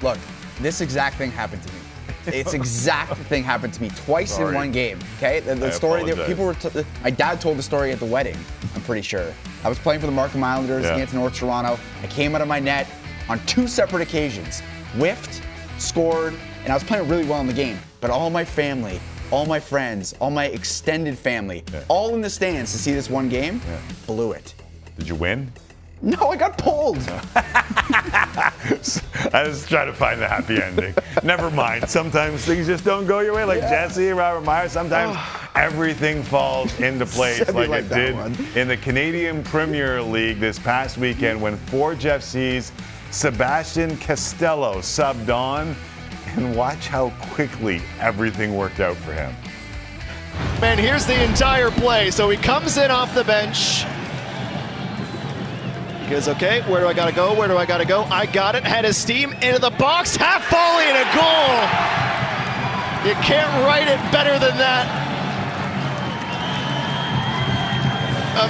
Look, this exact thing happened to me. It's exact thing happened to me twice Sorry. in one game. Okay, the, the I story that apologize. people were. T- my dad told the story at the wedding. I'm pretty sure. I was playing for the Markham Islanders Yeah. against North Toronto. I came out of my net on two separate occasions, whiffed, scored, and I was playing really well in the game. But all my family, all my friends, all my extended family, Yeah. all in the stands to see this one game, blew it. Did you win? No, I got pulled. I was trying to find the happy ending. Never mind. Sometimes things just don't go your way. Like Jesse, Robert Mayer, sometimes everything falls into place like, like it did one. in the Canadian Premier League this past weekend when Forge FC's Sebastian Castello subbed on. And watch how quickly everything worked out for him. Man, here's the entire play. So he comes in off the bench. He goes, okay, where do I gotta go? Where do I gotta go? I got it. Had his steam into the box, half volley and a goal. You can't write it better than that.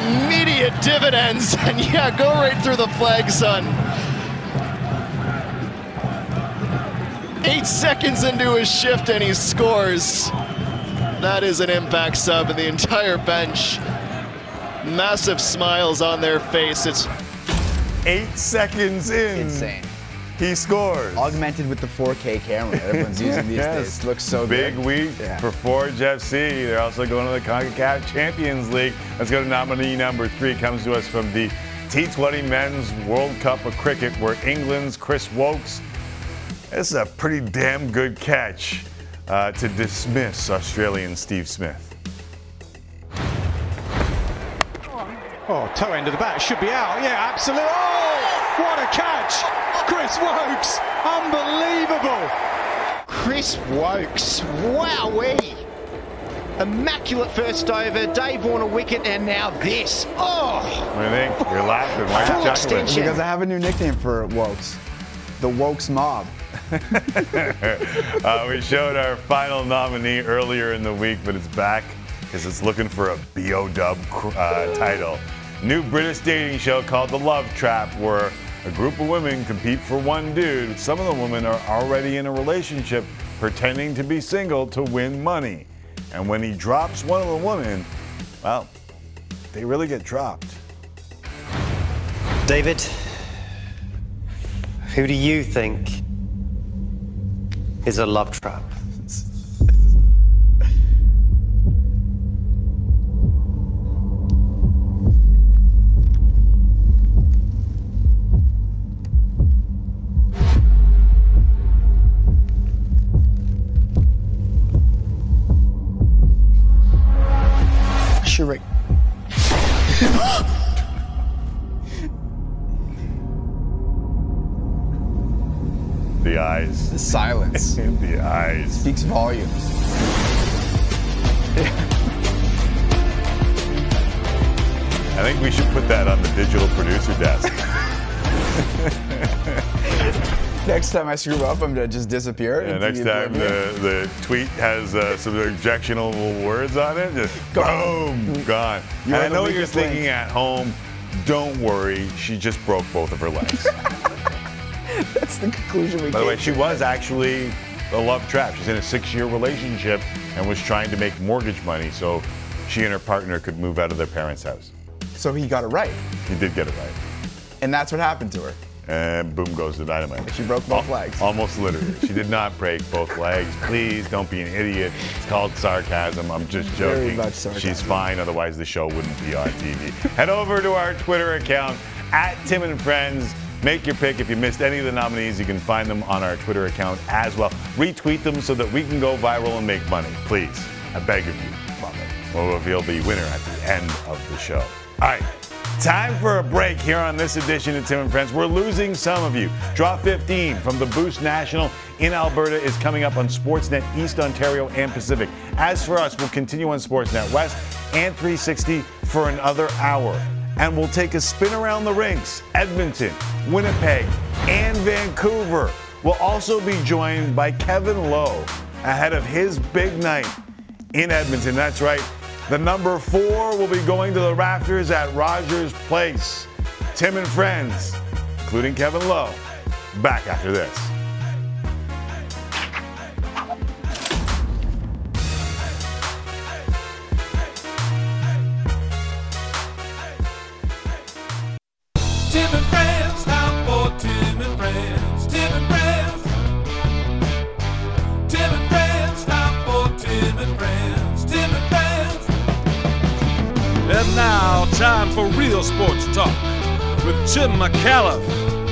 Immediate dividends, and yeah, go right through the flag, son. Eight seconds into his shift, and he scores. That is an impact sub, and the entire bench, massive smiles on their face. It's Eight seconds in, Insane. he scores. Augmented with the 4K camera that everyone's using these Yes. days. Looks so Big good. week Yeah. for Forge FC. They're also going to the CONCACAF Champions League. Let's go to nominee number three. Comes to us from the T20 Men's World Cup of Cricket, where England's Chris Woakes. This is a pretty damn good catch uh, to dismiss Australian Steve Smith. Oh, toe end of the bat should be out. Yeah, absolutely. Oh, what a catch! Chris Woakes, unbelievable. Chris Woakes. Wowee! Immaculate first over, Dave Warner wicket, and now this. Oh! What do you think? You're laughing. Why are Full you chuckling? extension. Because I have a new nickname for Woakes. The Woakes Mob. uh, we showed our final nominee earlier in the week, but it's back because it's looking for a BO dub uh, title. New British dating show called The Love Trap, where a group of women compete for one dude. Some of the women are already in a relationship, pretending to be single to win money. And when he drops one of the women, well, they really get dropped. David, who do you think is a love trap? Sheree. The eyes. The silence the eyes. speaks volumes. I think we should put that on the digital producer desk. Next time I screw up, I'm gonna just disappear. Yeah, next time the, the tweet has uh, some objectionable words on it, just boom, gone. You and I know what you're thinking at home. Don't worry, she just broke both of her legs. That's the conclusion we By the way, she was actually a love trap. She's in a six-year relationship and was trying to make mortgage money so she and her partner could move out of their parents' house. So he got it right, He did get it right. and that's what happened to her. And boom goes the dynamite. She broke both legs. Almost literally. She did not break both legs. Please don't be an idiot. It's called sarcasm. I'm just Very joking. much sarcasm. She's fine, otherwise the show wouldn't be on TV. Head over to our Twitter account at Tim and Friends. Make your pick. If you missed any of the nominees, you can find them on our Twitter account as well. Retweet them so that we can go viral and make money. Please. I beg of you. We'll reveal the winner at the end of the show. All right. Time for a break here on this edition of Tim and Friends. We're losing some of you. Draw 15 from the Boost National in Alberta is coming up on Sportsnet East Ontario and Pacific. As for us, we'll continue on Sportsnet West and 360 for another hour. And we'll take a spin around the rinks, Edmonton, Winnipeg, and Vancouver. We'll also be joined by Kevin Lowe ahead of his big night in Edmonton. That's right. The number four will be going to the rafters at Rogers Place. Tim and friends, including Kevin Lowe, back after this. Now, time for real sports talk with Tim Micallef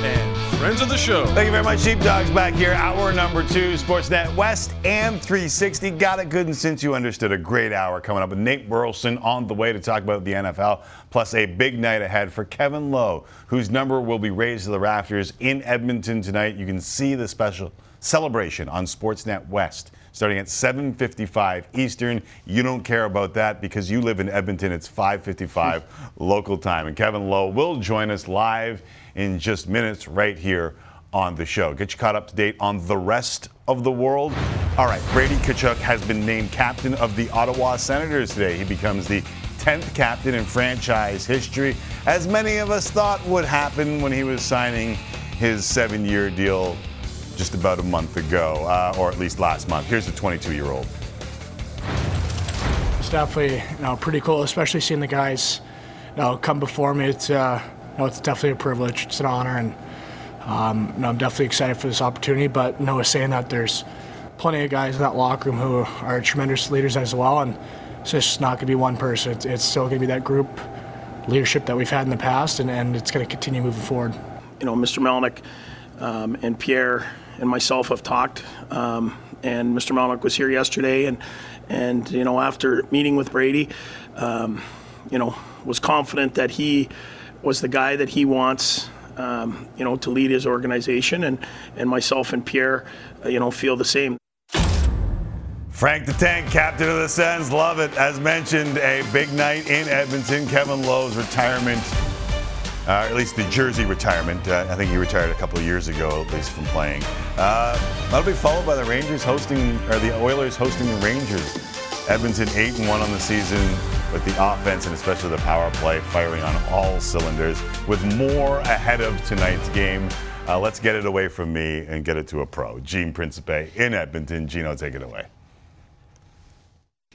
and friends of the show. Thank you very much, Sheepdogs. Back here, hour number two, Sportsnet West and 360. Got it good and since you understood. A great hour coming up with Nate Burleson on the way to talk about the NFL, plus a big night ahead for Kevin Lowe, whose number will be raised to the rafters in Edmonton tonight. You can see the special celebration on Sportsnet West starting at 7:55 Eastern. You don't care about that because you live in Edmonton. It's 5:55 local time, and Kevin Lowe will join us live in just minutes right here on the show. Get you caught up to date on the rest of the world. All right, Brady Tkachuk has been named captain of the Ottawa Senators today. He becomes the 10th captain in franchise history, as many of us thought would happen when he was signing his seven-year deal just about a month ago, uh, or at least last month. Here's the 22-year-old. It's definitely you know pretty cool, especially seeing the guys you know come before me. It's uh, you know, it's definitely a privilege. It's an honor, and um, you know, I'm definitely excited for this opportunity. But you know, saying that there's plenty of guys in that locker room who are tremendous leaders as well, and it's just not going to be one person. It's, it's still going to be that group leadership that we've had in the past, and, and it's going to continue moving forward. you know, Mr. Melnyk um, and Pierre and myself have talked, um, and Mr. Melnyk was here yesterday, and and you know after meeting with Brady, um, you know was confident that he was the guy that he wants. Um, you know, to lead his organization, and, and myself and Pierre, uh, you know, feel the same. Frank the Tank, captain of the Sens, love it. As mentioned, a big night in Edmonton. Kevin Lowe's retirement, uh, at least the jersey retirement. Uh, I think he retired a couple of years ago, at least from playing. Uh, that'll be followed by the Rangers hosting, or the Oilers hosting the Rangers. Edmonton eight and one on the season with the offense and especially the power play firing on all cylinders. With more ahead of tonight's game, uh, let's get it away from me and get it to a pro. Gene Principe in Edmonton. Gino, take it away.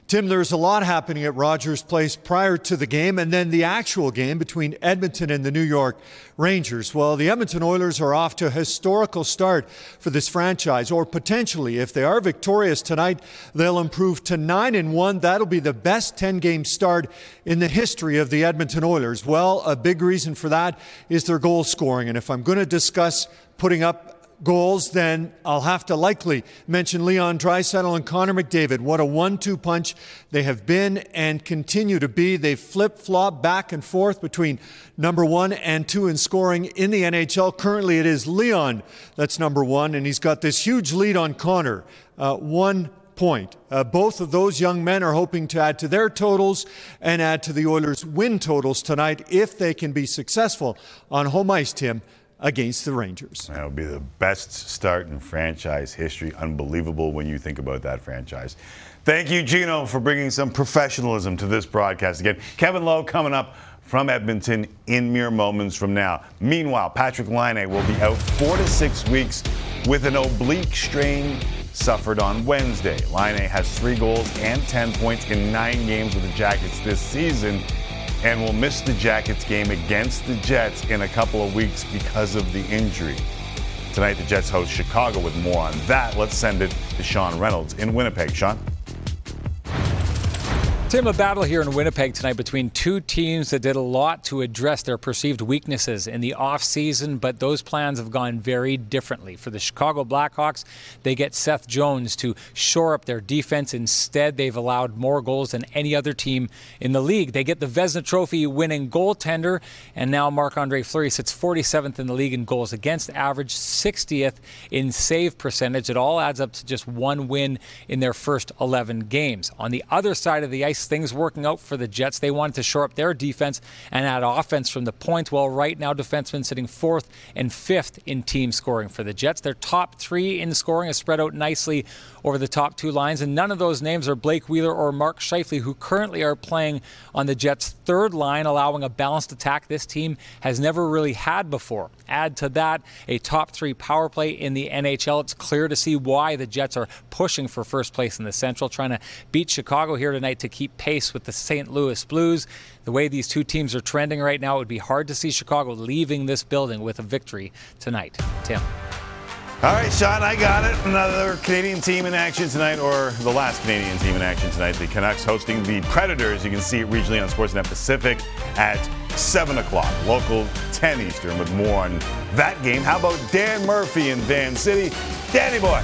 Tim, there's a lot happening at Rogers Place prior to the game and then the actual game between Edmonton and the New York Rangers. Well, the Edmonton Oilers are off to a historical start for this franchise, or potentially, if they are victorious tonight, they'll improve to 9 and 1. That'll be the best 10 game start in the history of the Edmonton Oilers. Well, a big reason for that is their goal scoring. And if I'm going to discuss putting up goals, then I'll have to likely mention Leon Draisaitl and Connor McDavid. What a one-two punch they have been and continue to be. They flip-flop back and forth between number one and two in scoring in the NHL. Currently, it is Leon that's number one, and he's got this huge lead on Connor. Uh, one point. Uh, both of those young men are hoping to add to their totals and add to the Oilers' win totals tonight if they can be successful on home ice, Tim against the Rangers. That would be the best start in franchise history. Unbelievable when you think about that franchise. Thank you, Gino, for bringing some professionalism to this broadcast again. Kevin Lowe coming up from Edmonton in mere moments from now. Meanwhile, Patrik Laine will be out four to six weeks with an oblique strain suffered on Wednesday. Laine has three goals and 10 points in nine games with the Jackets this season and will miss the Jackets game against the Jets in a couple of weeks because of the injury. Tonight, the Jets host Chicago with more on that. Let's send it to Sean Reynolds in Winnipeg. Sean? Tim, a battle here in Winnipeg tonight between two teams that did a lot to address their perceived weaknesses in the offseason, but those plans have gone very differently. For the Chicago Blackhawks, they get Seth Jones to shore up their defense. Instead, they've allowed more goals than any other team in the league. They get the Vezina Trophy winning goaltender, and now Marc Andre Fleury sits 47th in the league in goals against average, 60th in save percentage. It all adds up to just one win in their first 11 games. On the other side of the ice, things working out for the Jets. They wanted to shore up their defense and add offense from the point. Well, right now, defensemen sitting fourth and fifth in team scoring for the Jets. Their top three in scoring is spread out nicely over the top two lines, and none of those names are Blake Wheeler or Mark Scheifele, who currently are playing on the Jets' third line, allowing a balanced attack this team has never really had before. Add to that a top three power play in the NHL. It's clear to see why the Jets are pushing for first place in the Central, trying to beat Chicago here tonight to keep pace with the St. Louis Blues. The way these two teams are trending right now, it would be hard to see Chicago leaving this building with a victory tonight. Tim. All right, Sean, I got it. Another Canadian team in action tonight, or the last Canadian team in action tonight. The Canucks hosting the Predators. You can see it regionally on Sportsnet Pacific at 7 o'clock, local 10 Eastern, with more on that game. How about Dan Murphy in Van City? Danny boy.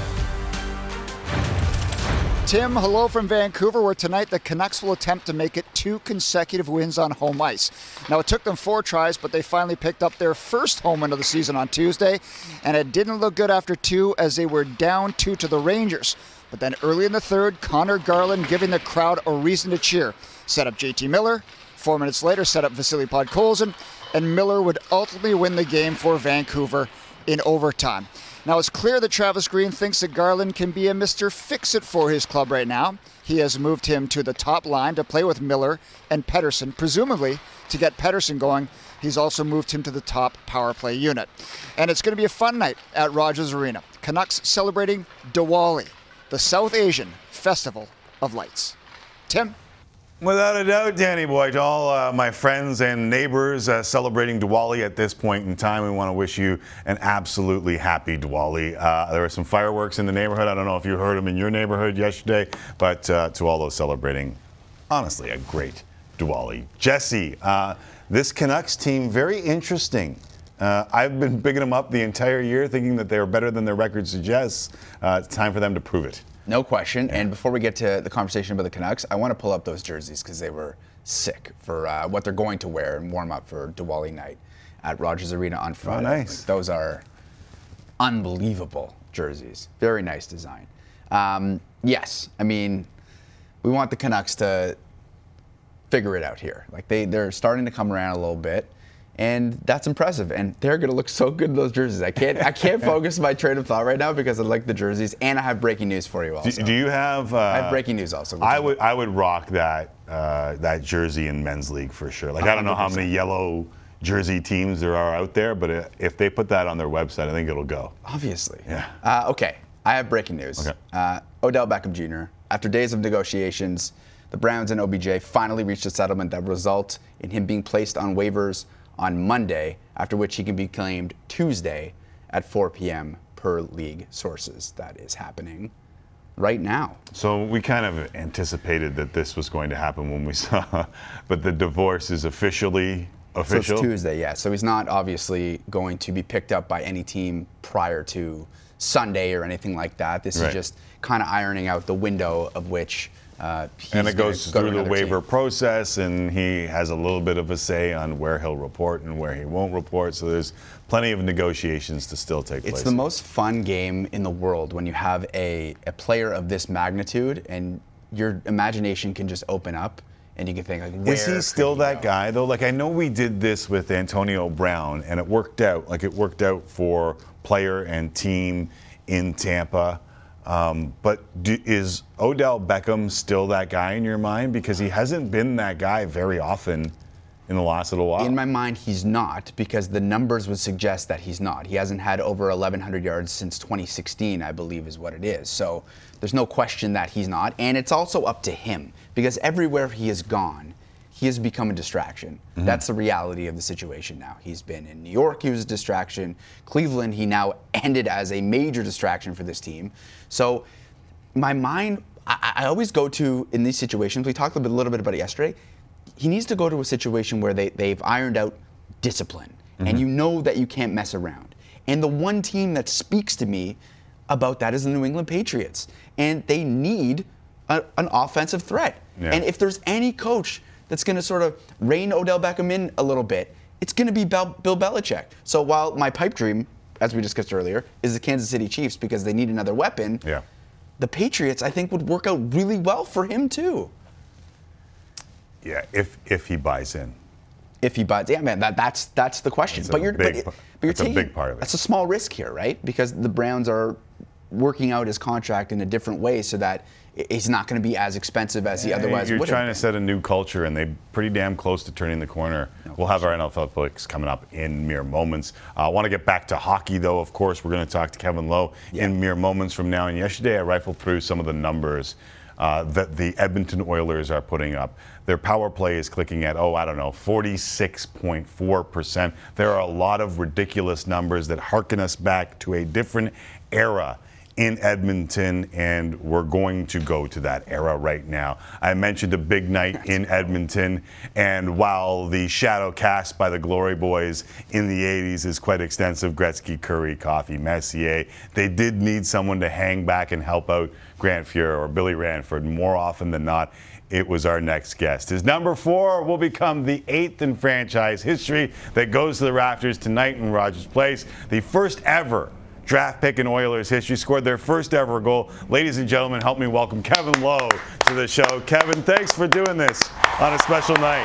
Tim, hello from Vancouver, where tonight the Canucks will attempt to make it two consecutive wins on home ice. Now, it took them four tries, but they finally picked up their first home win of the season on Tuesday, and it didn't look good after two as they were down two to the Rangers. But then early in the third, Conor Garland giving the crowd a reason to cheer. Set up JT Miller. Four minutes later, set up Vasily Podkolzin, and Miller would ultimately win the game for Vancouver in overtime. Now, it's clear that Travis Green thinks that Garland can be a Mr. Fix It for his club right now. He has moved him to the top line to play with Miller and Pettersson, presumably to get Pettersson going. He's also moved him to the top power play unit. And it's going to be a fun night at Rogers Arena. Canucks celebrating Diwali, the South Asian Festival of Lights. Tim? Without a doubt, Danny Boy, to all uh, my friends and neighbors uh, celebrating Diwali at this point in time, we want to wish you an absolutely happy Diwali. Uh, there were some fireworks in the neighborhood. I don't know if you heard them in your neighborhood yesterday, but uh, to all those celebrating, honestly, a great Diwali. Jesse, uh, this Canucks team, very interesting. Uh, I've been bigging them up the entire year, thinking that they were better than their record suggests. it's time for them to prove it. No question. And before we get to the conversation about the Canucks, I want to pull up those jerseys because they were sick for uh, what they're going to wear and warm up for Diwali night at Rogers Arena on Friday. nice. Like, those are unbelievable jerseys. Very nice design. Um, yes, I mean, we want the Canucks to figure it out here. Like they, they're starting to come around a little bit. And that's impressive, and they're gonna look so good in those jerseys. I can't, I can't focus my train of thought right now because I like the jerseys, and I have breaking news for you. Also, Do, do you have? Uh, I have breaking news also. I would I would rock that uh, that jersey in men's league for sure. Like I don't know how many yellow jersey teams there are out there, but uh, if they put that on their website, I think it'll go. Obviously. Yeah. Uh, okay, I have breaking news. Okay. Uh, Odell Beckham Jr. After days of negotiations, the Browns and OBJ finally reached a settlement that result in him being placed on waivers on Monday, after which he can be claimed Tuesday at 4 p.m. per league sources. That is happening right now. So we kind of anticipated that this was going to happen when we saw, but the divorce is officially official. So it's Tuesday, yeah. So he's not obviously going to be picked up by any team prior to Sunday or anything like that. This Right. is just kind of ironing out the window of which uh, and it goes go through the waiver team. process, and he has a little bit of a say on where he'll report and where he won't report. So there's plenty of negotiations to still take place. It's the most fun game in the world when you have a, a player of this magnitude and your imagination can just open up and you can think like, where Is he still that guy though? Like I know we did this with Antonio Brown, and it worked out. Like it worked out for player and team in Tampa. Um, but do, is Odell Beckham still that guy in your mind? Because he hasn't been that guy very often in the last little while. In my mind, he's not because the numbers would suggest that he's not. He hasn't had over 1,100 yards since 2016, I believe, is what it is. So there's no question that he's not. And it's also up to him because everywhere he has gone, he has become a distraction. Mhm. That's the reality of the situation now. He's been in New York, he was a distraction. Cleveland, he now ended as a major distraction for this team. So my mind, I, I always go to in these situations. We talked a, bit, a little bit about it yesterday. He needs to go to a situation where they they've ironed out discipline, and Mm-hmm. you know that you can't mess around. And the one team that speaks to me about that is the New England Patriots, and they need a, an offensive threat. Yeah. And if there's any coach that's going to sort of rein Odell Beckham in a little bit, it's going to be Bel- Bill Belichick. So while my pipe dream, as we discussed earlier, is the Kansas City Chiefs because they need another weapon, Yeah. the Patriots I think would work out really well for him too. Yeah, if if he buys in. If he buys, yeah, man, that, that's that's the question. But you're big but, but you're that's a big part of it. That's a small risk here, right? Because the Browns are working out his contract in a different way so that i- he's not going to be as expensive as he otherwise You're would trying have. to set a new culture, and they're pretty damn close to turning the corner. we'll have our NFL picks coming up in mere moments. I want to get back to hockey, though. Of course, we're going to talk to Kevin Lowe in mere moments from now. And yesterday, I rifled through some of the numbers uh, that the Edmonton Oilers are putting up. Their power play is clicking at, oh, I don't know, 46.4%. There are a lot of ridiculous numbers that harken us back to a different era in Edmonton, and we're going to go to that era right now. I mentioned a big night in Edmonton, and while the shadow cast by the Glory Boys in the 80s is quite extensive Gretzky, Kurri, Coffey, Messier they did need someone to hang back and help out Grant Fuhr or Billy Ranford more often than not. It was our next guest. His number four will become the eighth in franchise history that goes to the Rafters tonight in Rogers Place. The first ever draft pick in Oilers history, scored their first ever goal. Ladies and gentlemen, help me welcome Kevin Lowe to the show. Kevin, thanks for doing this on a special night.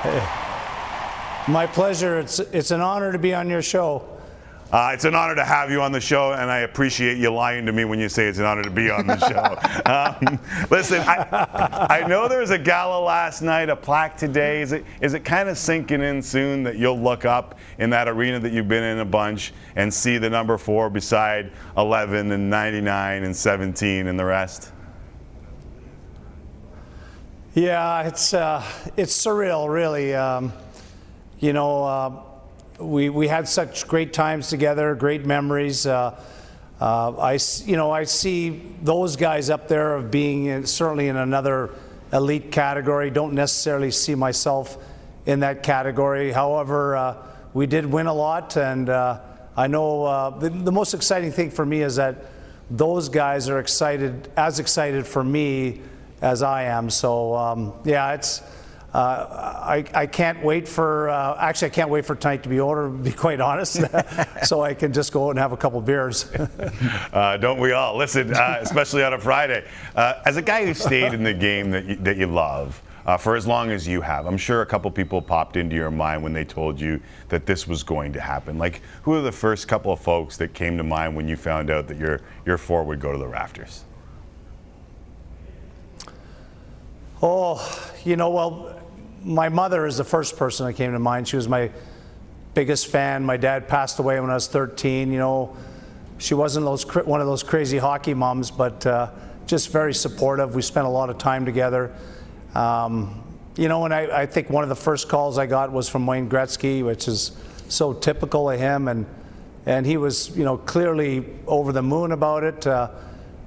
Hey. My pleasure. It's it's an honor to be on your show. Uh, it's an honor to have you on the show, and I appreciate you lying to me when you say it's an honor to be on the show. um, listen, I, I know there was a gala last night, a plaque today. Is it is it kind of sinking in soon that you'll look up in that arena that you've been in a bunch and see the number four beside 11 and 99 and 17 and the rest? Yeah, it's uh, it's surreal, really. Um, you know, uh, we we had such great times together, great memories. Uh, uh, I you know I see those guys up there of being in, certainly in another elite category. Don't necessarily see myself in that category. However, uh, we did win a lot, and uh, I know uh, the, the most exciting thing for me is that those guys are excited, as excited for me as I am. So um, yeah, it's. Uh, I, I can't wait for uh, actually I can't wait for tonight to be over to be quite honest so I can just go out and have a couple beers. Uh, don't we all? Listen, uh, especially on a Friday. Uh, as a guy who stayed in the game that you, that you love uh, for as long as you have, I'm sure a couple people popped into your mind when they told you that this was going to happen. Like, who are the first couple of folks that came to mind when you found out that your your four would go to the rafters? Oh, you know, well, my mother is the first person that came to mind. She was my biggest fan. My dad passed away when I was 13. You know, she wasn't those one of those crazy hockey moms, but uh, just very supportive. We spent a lot of time together. Um, you know, and I, I think one of the first calls I got was from Wayne Gretzky, which is so typical of him, and and he was, you know, clearly over the moon about it. Uh,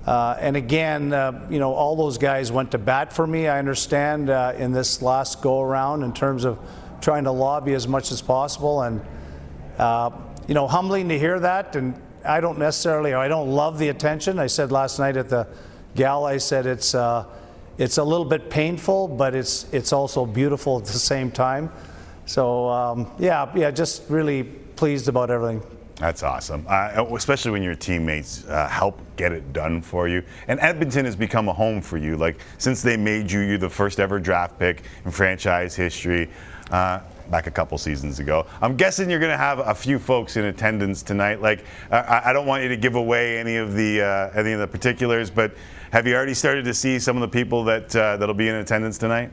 uh, and again, uh, you know, all those guys went to bat for me. I understand uh, in this last go around in terms of trying to lobby as much as possible, and uh, you know, humbling to hear that. And I don't necessarily, I don't love the attention. I said last night at the gala, I said it's uh, it's a little bit painful, but it's it's also beautiful at the same time. So um, yeah, yeah, just really pleased about everything. That's awesome, uh, especially when your teammates uh, help get it done for you. And Edmonton has become a home for you. Like since they made you, you the first ever draft pick in franchise history. Uh, back a couple seasons ago. I'm guessing you're going to have a few folks in attendance tonight. Like, I, I don't want you to give away any of the uh, any of the particulars, but have you already started to see some of the people that uh, that'll be in attendance tonight?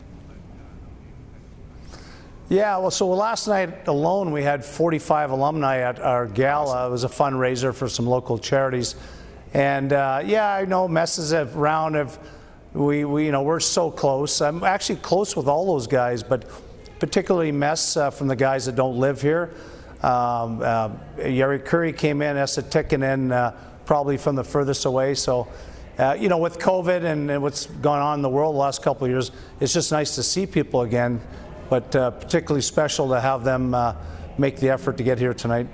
Yeah, well, so last night alone we had 45 alumni at our gala. It was a fundraiser for some local charities, and uh, yeah, I know messes around. Have we, we, you know, we're so close. I'm actually close with all those guys, but particularly mess uh, from the guys that don't live here. Um, uh, Jari Kurri came in, Esa Tikkanen, uh, probably from the furthest away. So, uh, you know, with COVID and, and what's gone on in the world the last couple of years, it's just nice to see people again. But uh, particularly special to have them uh, make the effort to get here tonight.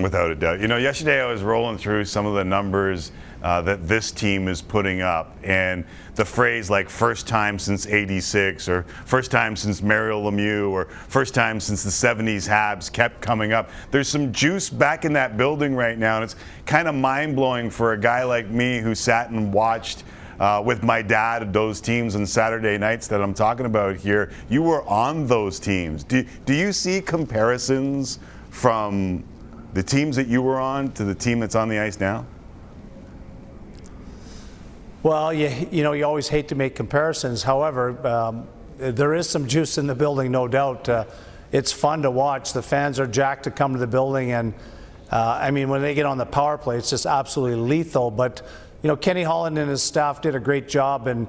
Without a doubt. You know, yesterday I was rolling through some of the numbers uh, that this team is putting up, and the phrase like first time since 86, or first time since Mario Lemieux, or first time since the 70s Habs kept coming up. There's some juice back in that building right now, and it's kind of mind blowing for a guy like me who sat and watched. Uh, with my dad, those teams on Saturday nights that I'm talking about here, you were on those teams. Do, do you see comparisons from the teams that you were on to the team that's on the ice now? Well, you, you know, you always hate to make comparisons. However, um, there is some juice in the building, no doubt. Uh, it's fun to watch. The fans are jacked to come to the building, and uh, I mean, when they get on the power play, it's just absolutely lethal. But you know, Kenny Holland and his staff did a great job in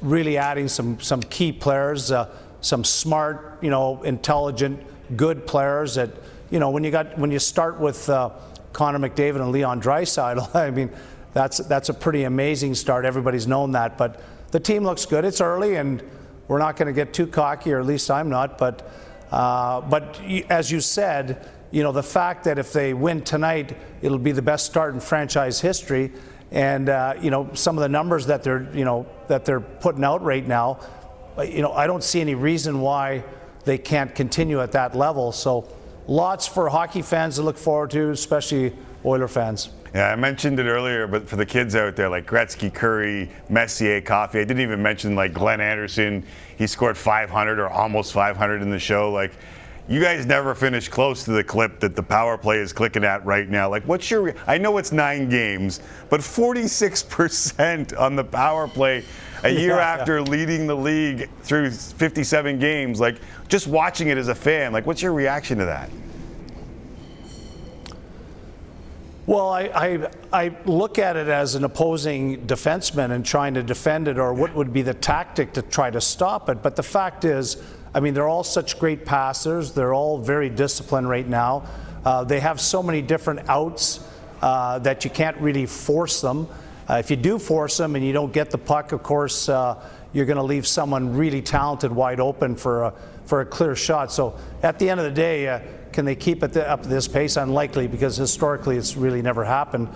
really adding some some key players, uh, some smart, you know, intelligent, good players that you know when you got when you start with uh, Connor McDavid and Leon Draisaitl, I mean that's that's a pretty amazing start. Everybody's known that, but the team looks good. It's early, and we're not going to get too cocky, or at least I'm not. But uh, but as you said, you know the fact that if they win tonight, it'll be the best start in franchise history, and uh, you know some of the numbers that they're you know that they're putting out right now, you know I don't see any reason why they can't continue at that level. So lots for hockey fans to look forward to, especially Oiler fans. Yeah, I mentioned it earlier, but for the kids out there, like Gretzky, Kurri, Messier, Coffey, I didn't even mention like Glenn Anderson. He scored 500 or almost 500 in the show. Like, you guys never finish close to the clip that the power play is clicking at right now. Like, what's your? I know it's nine games, but 46% on the power play a year Yeah, after leading the league through 57 games. Like, just watching it as a fan, like, what's your reaction to that? Well, I, I, I, look at it as an opposing defenseman and trying to defend it, or what would be the tactic to try to stop it. But the fact is, I mean, they're all such great passers. They're all very disciplined right now. Uh, they have so many different outs uh, that you can't really force them. Uh, if you do force them and you don't get the puck, of course, uh, you're going to leave someone really talented wide open for a, for a clear shot. So at the end of the day, uh, can they keep it up to this pace? Unlikely, because historically it's really never happened.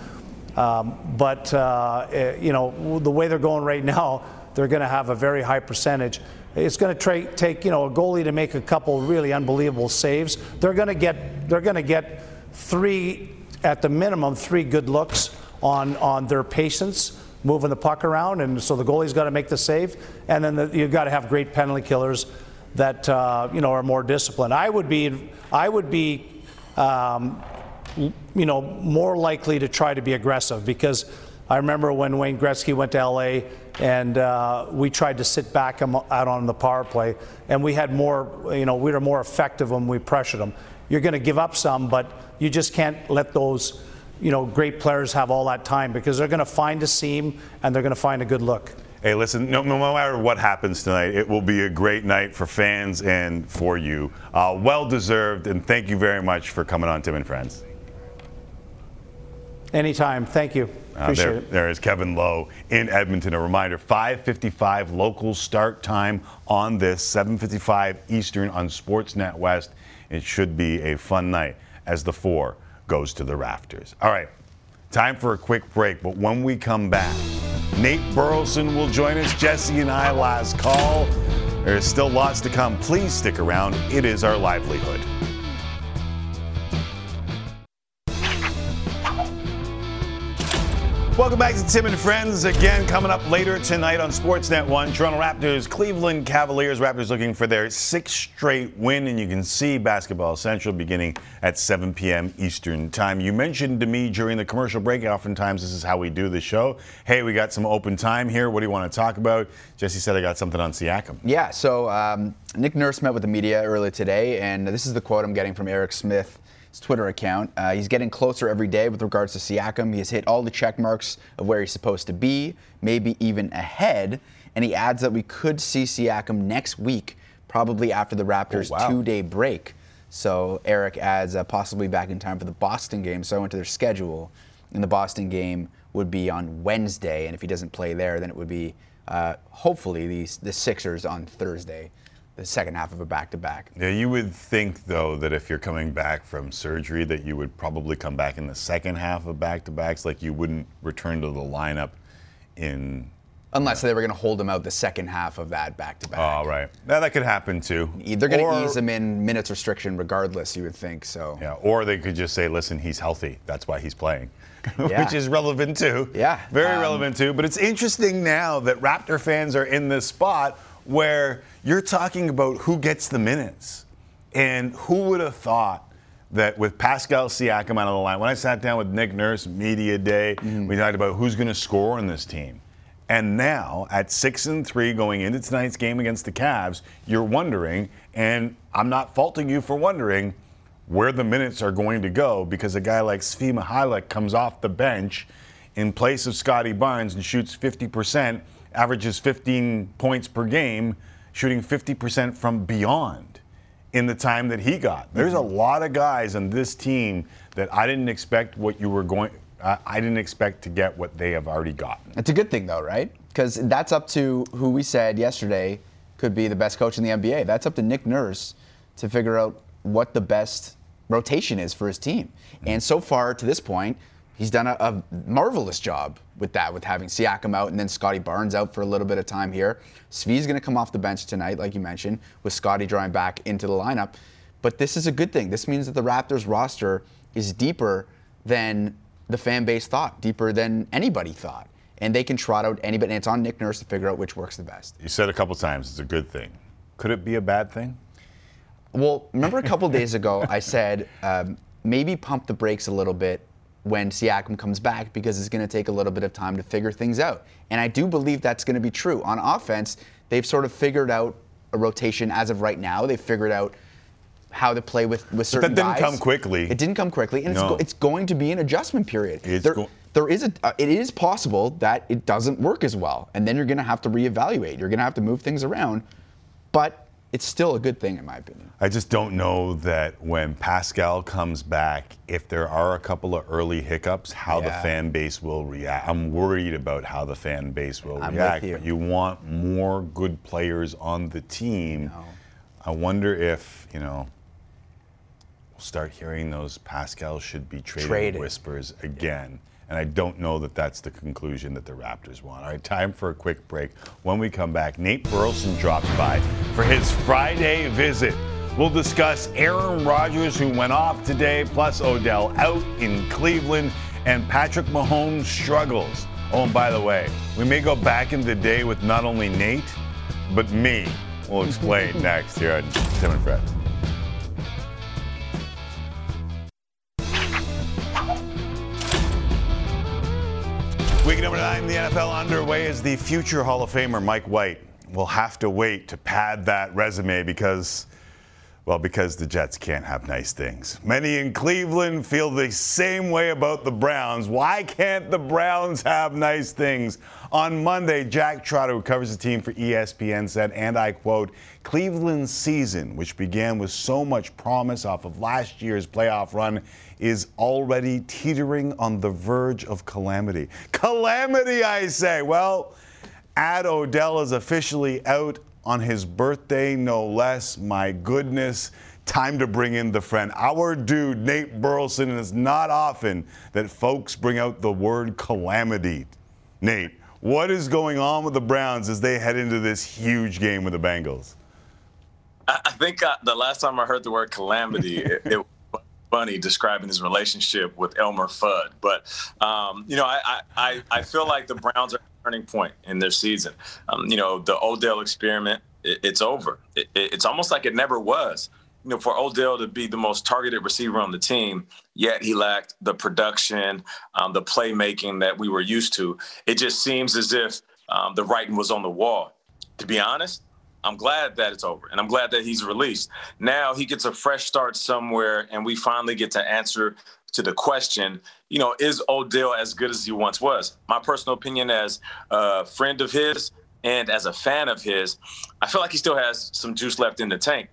Um, but uh, eh, you know the way they're going right now, they're going to have a very high percentage. It's going to take you know a goalie to make a couple really unbelievable saves. They're going to get they're going to get three at the minimum three good looks on on their patience moving the puck around, and so the goalie's got to make the save, and then the, you've got to have great penalty killers that uh, you know are more disciplined. I would be I would be um, you know more likely to try to be aggressive because I remember when Wayne Gretzky went to LA and uh, we tried to sit back out on the power play and we had more you know we were more effective when we pressured them. You're going to give up some, but you just can't let those you know great players have all that time because they're going to find a seam and they're going to find a good look. Hey, listen, no, no, matter what happens tonight, it will be a great night for fans and for you. Uh, well deserved, and thank you very much for coming on, Tim and Friends. Anytime. Thank you. Appreciate uh, there, it. there is Kevin Lowe in Edmonton. A reminder: 5:55 local start time on this, 7:55 Eastern on Sportsnet West. It should be a fun night as the four goes to the rafters. All right, time for a quick break. But when we come back. Nate Burleson will join us. Jesse and I last call. There's still lots to come. Please stick around. It is our livelihood. Welcome back to Tim and Friends. Again, coming up later tonight on Sportsnet 1. Toronto Raptors, Cleveland Cavaliers. Raptors looking for their sixth straight win, and you can see Basketball Central beginning at 7 p.m. Eastern Time. You mentioned to me during the commercial break, oftentimes this is how we do the show. Hey, we got some open time here. What do you want to talk about? Jesse said I got something on Siakam. Yeah, so um, Nick Nurse met with the media earlier today, and this is the quote I'm getting from Eric Smith his Twitter account. Uh, he's getting closer every day with regards to Siakam. He has hit all the check marks of where he's supposed to be, maybe even ahead. And he adds that we could see Siakam next week, probably after the Raptors' Oh, wow. two-day break. So Eric adds uh, possibly back in time for the Boston game. So I went to their schedule and the Boston game would be on Wednesday, and if he doesn't play there, then it would be uh, hopefully the the Sixers on Thursday, the second half of a back-to-back. Yeah, you would think though that if you're coming back from surgery, that you would probably come back in the second half of back-to-backs, like you wouldn't return to the lineup in. Unless they were going to hold him out the second half of that back-to-back. Oh, right. Yeah, that could happen too. They're going Or- to ease him in minutes restriction regardless, you would think. So Yeah, or they could just say, listen, he's healthy. That's why he's playing. Yeah. Which is relevant too. Yeah. Very Um, relevant too. But it's interesting now that Raptor fans are in this spot where you're talking about who gets the minutes. And who would have thought that with Pascal Siakam out of the line, when I sat down with Nick Nurse, Media Day, Mm-hmm. we talked about who's going to score on this team. And now, at six and three, going into tonight's game against the Cavs, you're wondering, and I'm not faulting you for wondering, where the minutes are going to go because a guy like Svi Mykhailiuk comes off the bench in place of Scottie Barnes and shoots 50%, averages 15 points per game, shooting 50% from beyond in the time that he got. There's a lot of guys on this team that I didn't expect what you were going. I I didn't expect to get what they have already gotten. It's a good thing, though, right? Because that's up to who we said yesterday could be the best coach in the NBA. That's up to Nick Nurse to figure out what the best rotation is for his team. And so far to this point, he's done a, a marvelous job with that, with having Siakam out and then Scottie Barnes out for a little bit of time here. Svi's going to come off the bench tonight, like you mentioned, with Scottie drawing back into the lineup. But this is a good thing. This means that the Raptors roster is deeper than the fan base thought, deeper than anybody thought. And they can trot out anybody, and it's on Nick Nurse to figure out which works the best. You said a couple times it's a good thing. Could it be a bad thing? Well, remember a couple days ago, I said um, maybe pump the brakes a little bit when Siakam comes back because it's going to take a little bit of time to figure things out. And I do believe that's going to be true. On offense, they've sort of figured out a rotation as of right now. They've figured out how to play with, with certain that didn't guys. come quickly. It didn't come quickly, and No. it's, go, it's going to be an adjustment period. There, go- there is a, uh, it is possible that it doesn't work as well, and then you're going to have to reevaluate. You're going to have to move things around, but it's still a good thing in my opinion. I just don't know that when Pascal comes back, if there are a couple of early hiccups, how the fan base will react. I'm worried about how the fan base will I'm react. you. But you want more good players on the team. I wonder if, you know, we'll start hearing those Pascal should be traded, Traded. whispers again. And I don't know that that's the conclusion that the Raptors want. All right, time for a quick break. When we come back, Nate Burleson drops by for his Friday visit. We'll discuss Aaron Rodgers, who went off today, plus Odell out in Cleveland, and Patrick Mahomes' struggles. Oh, and by the way, we may go back in the day with not only Nate, but me. We'll explain next here on Tim and Fred. Week number nine in the NFL underway as the future Hall of Famer Mike White will have to wait to pad that resume because, well, because the Jets can't have nice things. Many in Cleveland feel the same way about the Browns. Why can't the Browns have nice things? On Monday, Jake Trotter, who covers the team for ESPN, said, and I quote, Cleveland's season, which began with so much promise off of last year's playoff run, is already teetering on the verge of calamity. Calamity, I say. Well, Ad Odell is officially out on his birthday, no less. My goodness. Time to bring in the friend. Our dude, Nate Burleson, and it's not often that folks bring out the word calamity. Nate, what is going on with the Browns as they head into this huge game with the Bengals? I I think uh, the last time I heard the word calamity, it, it was funny describing his relationship with Elmer Fudd. But um, you know, I, I- I I feel like the Browns are turning point in their season. Um, you know, the Odell experiment, it, it's over. It, it- it's almost like it never was. You know, for Odell to be the most targeted receiver on the team, yet he lacked the production, um, the playmaking that we were used to. It just seems as if um, the writing was on the wall. To be honest, I'm glad that it's over and I'm glad that he's released. Now he gets a fresh start somewhere and we finally get to answer to the question, you know, is Odell as good as he once was? My personal opinion as a friend of his and as a fan of his, I feel like he still has some juice left in the tank.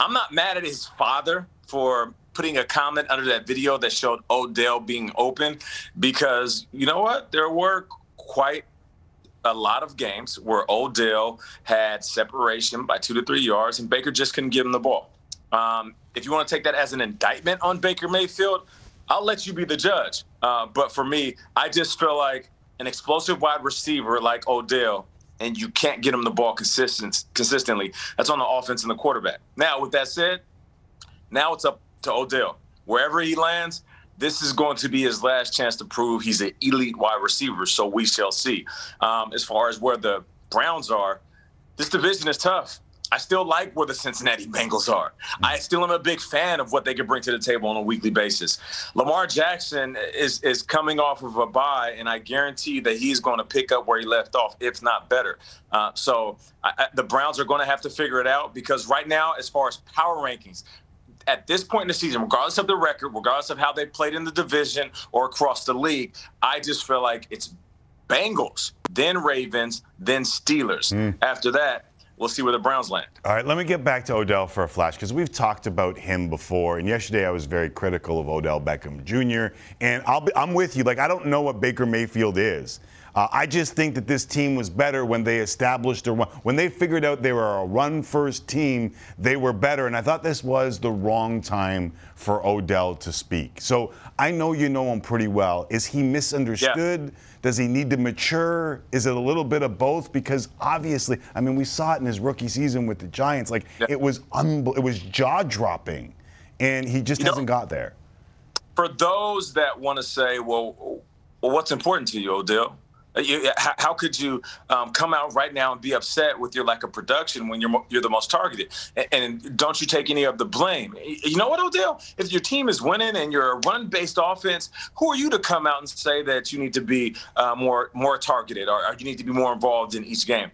I'm not mad at his father for putting a comment under that video that showed Odell being open because you know what? There were quite a lot of games where Odell had separation by two to three yards and Baker just couldn't give him the ball. Um, if you want to take that as an indictment on Baker Mayfield, I'll let you be the judge. Uh, but for me, I just feel like an explosive wide receiver like Odell, and you can't get him the ball consistent, consistently. That's on the offense and the quarterback. Now, with that said, now it's up to Odell. Wherever he lands, this is going to be his last chance to prove he's an elite wide receiver. So we shall see. Um, as far as where the Browns are, this division is tough. I still like where the Cincinnati Bengals are. I still am a big fan of what they can bring to the table on a weekly basis. Lamar Jackson is is coming off of a bye, and I guarantee that he's going to pick up where he left off, if not better. Uh, so I, I, the Browns are going to have to figure it out because right now, as far as power rankings, at this point in the season, regardless of the record, regardless of how they played in the division or across the league, I just feel like it's Bengals, then Ravens, then Steelers. After that, we'll see where the Browns land. All right, let me get back to Odell for a flash because we've talked about him before. And yesterday I was very critical of Odell Beckham Jr. And I'll be, I'm with you. Like, I don't know what Baker Mayfield is. Uh, I just think that this team was better when they established a run. When they figured out they were a run first team, they were better. And I thought this was the wrong time for Odell to speak. So I know you know him pretty well. Is he misunderstood? Does he need to mature? Is it a little bit of both? Because obviously, I mean, we saw it in his rookie season with the Giants. Like it was it was jaw dropping, and he just You hasn't got there. For those that want to say, well, well, what's important to you, Odell? Uh, you- How, how could you um, come out right now and be upset with your lack of production when you're you're the most targeted? And, and don't you take any of the blame? You know what, Odell? If your team is winning and you're a run-based offense, who are you to come out and say that you need to be uh, more more targeted or, or you need to be more involved in each game?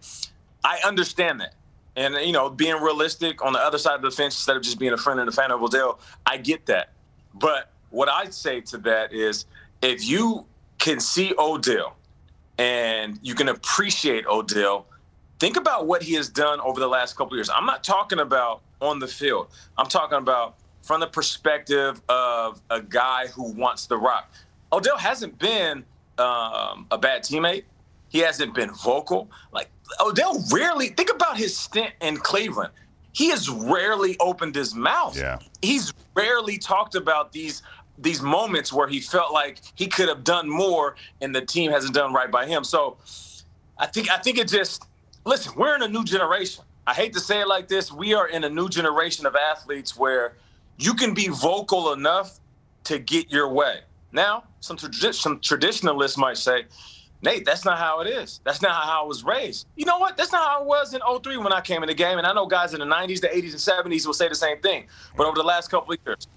I understand that. And you know, being realistic on the other side of the fence instead of just being a friend and a fan of Odell, I get that. But what I'd say to that is, if you can see Odell and you can appreciate Odell, think about what he has done over the last couple of years. I'm not talking about on the field. I'm talking about from the perspective of a guy who wants the rock. Odell hasn't been um, a bad teammate. He hasn't been vocal. Like Odell rarely think about his stint in Cleveland. He has rarely opened his mouth. Yeah. He's rarely talked about these these moments where he felt like he could have done more and the team hasn't done right by him. So I think I think it just listen, we're in a new generation. I hate to say it like this. We are in a new generation of athletes where you can be vocal enough to get your way. Now, some, tradi- some traditionalists might say, Nate, that's not how it is. That's not how I was raised. You know what? That's not how I was in 03 when I came in the game. And I know guys in the 90s, the 80s, and 70s will say the same thing. But over the last couple of years,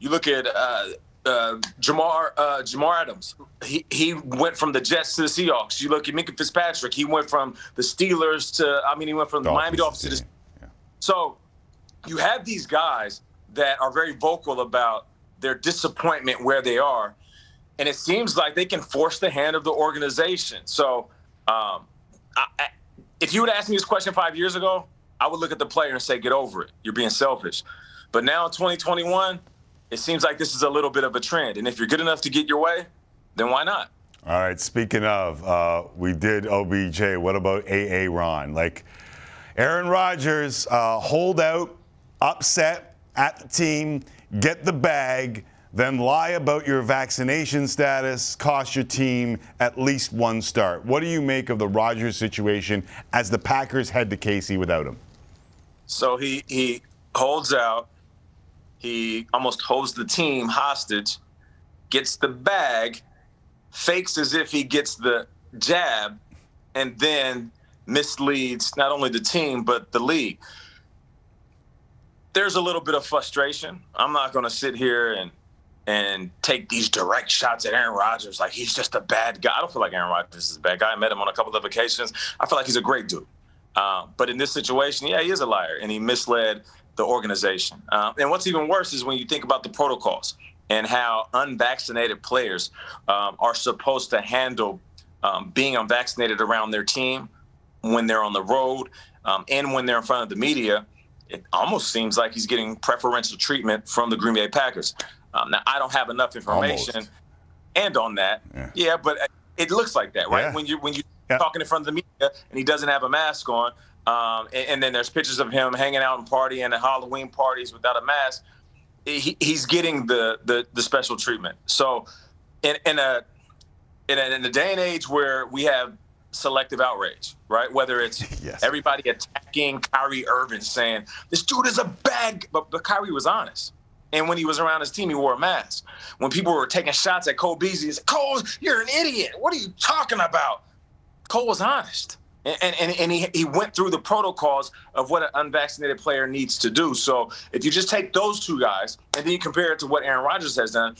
you look at uh, uh, Jamar uh, Jamal Adams. He he went from the Jets to the Seahawks. You look at Minkah Fitzpatrick. He went from the Steelers to I mean he went from the Miami Dolphins to the. So you have these guys that are very vocal about their disappointment where they are, and it seems like they can force the hand of the organization. So um, I, I, if you would ask me this question five years ago, I would look at the player and say, "Get over it. You're being selfish." But now in 2021 it seems like this is a little bit of a trend. And if you're good enough to get your way, then why not? All right. Speaking of, uh, we did OBJ. What about AA Ron? Like Aaron Rodgers, uh, hold out, upset at the team, get the bag, then lie about your vaccination status, cost your team at least one start. What do you make of the Rodgers situation as the Packers head to Casey without him? So he he holds out. He almost holds the team hostage, gets the bag, fakes as if he gets the jab, and then misleads not only the team but the league. There's a little bit of frustration. I'm not going to sit here and and take these direct shots at Aaron Rodgers like he's just a bad guy. I don't feel like Aaron Rodgers is a bad guy. I met him on a couple of occasions. I feel like he's a great dude. Uh, but in this situation, yeah, he is a liar, and he misled the organization. Uh, and what's even worse is when you think about the protocols and how unvaccinated players um, are supposed to handle um, being unvaccinated around their team when they're on the road um, and when they're in front of the media. it almost seems like he's getting preferential treatment from the Green Bay Packers. Um, now, I don't have enough information Almost. and on that. Yeah. but it looks like that, right? Yeah. When you when you are talking in front of the media and he doesn't have a mask on, um, and, and then there's pictures of him hanging out and partying at Halloween parties without a mask. He, he's getting the, the the special treatment. So, in in a in a, in a day and age where we have selective outrage, right? Whether it's everybody attacking Kyrie Irving, saying this dude is a bad, but, but Kyrie was honest. And when he was around his team, he wore a mask. When people were taking shots at Cole Beasley, he said, Cole, you're an idiot. What are you talking about? Cole was honest. And, and, and he, he went through the protocols of what an unvaccinated player needs to do. So if you just take those two guys and then you compare it to what Aaron Rodgers has done,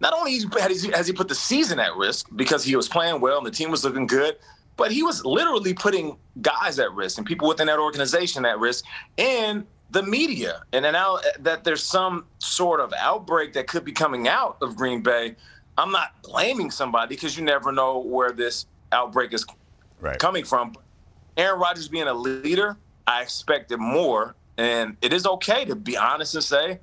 not only has he, has he put the season at risk because he was playing well and the team was looking good, but he was literally putting guys at risk and people within that organization at risk and the media. And now that there's some sort of outbreak that could be coming out of Green Bay, I'm not blaming somebody because you never know where this outbreak is coming from. Aaron Rodgers being a leader, I expected more. And it is okay to be honest and say,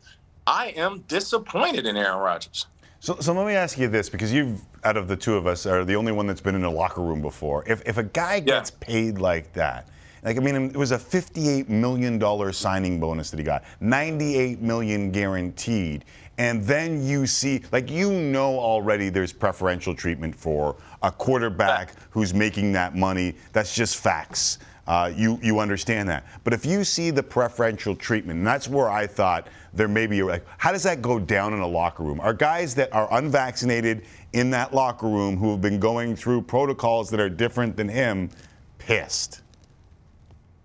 I am disappointed in Aaron Rodgers. So, so let me ask you this, because you've, out of the two of us, are the only one that's been in a locker room before. If, if a guy gets paid like that, like I mean, it was a $58 million signing bonus that he got, 98 million guaranteed, and then you see, like you know already, there's preferential treatment for a quarterback who's making that money. That's just facts. Uh, you you understand that. But if you see the preferential treatment, and that's where I thought there may be like, how does that go down in a locker room? Are guys that are unvaccinated in that locker room who have been going through protocols that are different than him pissed?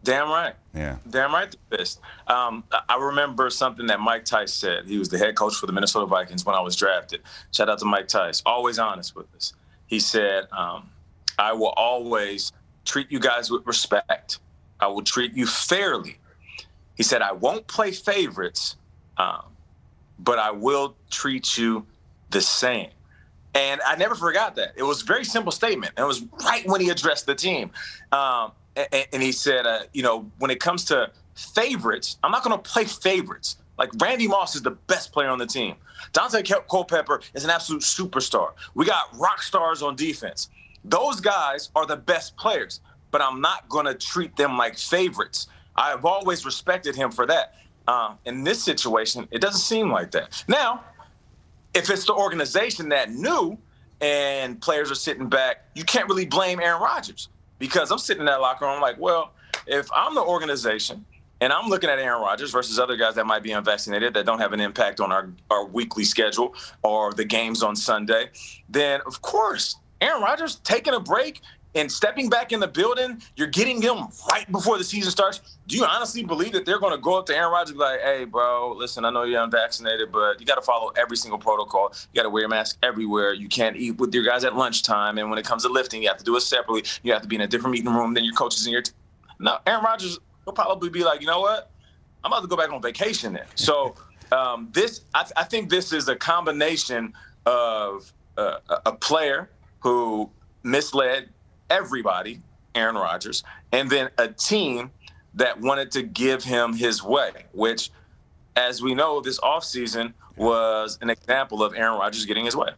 Damn right. Yeah. Damn right, they're pissed. Um, I remember something that Mike Tice said. He was the head coach for the Minnesota Vikings when I was drafted. Shout out to Mike Tice. Always honest with us. He said, um, "I will always treat you guys with respect. I will treat you fairly." He said, "I won't play favorites, um, but I will treat you the same." And I never forgot that. It was a very simple statement. It was right when he addressed the team. Um, and, he said, uh, you know, when it comes to favorites, I'm not going to play favorites. Like Randy Moss is the best player on the team. Daunte Culpepper is an absolute superstar. We got rock stars on defense. Those guys are the best players, but I'm not going to treat them like favorites. I've always respected him for that. Um, in this situation, it doesn't seem like that. Now, if it's the organization that knew and players are sitting back, you can't really blame Aaron Rodgers because I'm sitting in that locker room I'm like, well, if I'm the organization and I'm looking at Aaron Rodgers versus other guys that might be unvaccinated that don't have an impact on our, our weekly schedule or the games on Sunday, then of course, Aaron Rodgers taking a break and stepping back in the building, you're getting them right before the season starts. Do you honestly believe that they're going to go up to Aaron Rodgers and be like, hey, bro, listen, I know you're unvaccinated, but you got to follow every single protocol. You got to wear your mask everywhere. You can't eat with your guys at lunchtime. And when it comes to lifting, you have to do it separately. You have to be in a different meeting room than your coaches and your. T- no, Aaron Rodgers will probably be like, you know what? I'm about to go back on vacation then. So um, this, I, I think this is a combination of uh, a player who misled everybody, Aaron Rodgers, and then a team that wanted to give him his way, which, as we know, this offseason was an example of Aaron Rodgers getting his way.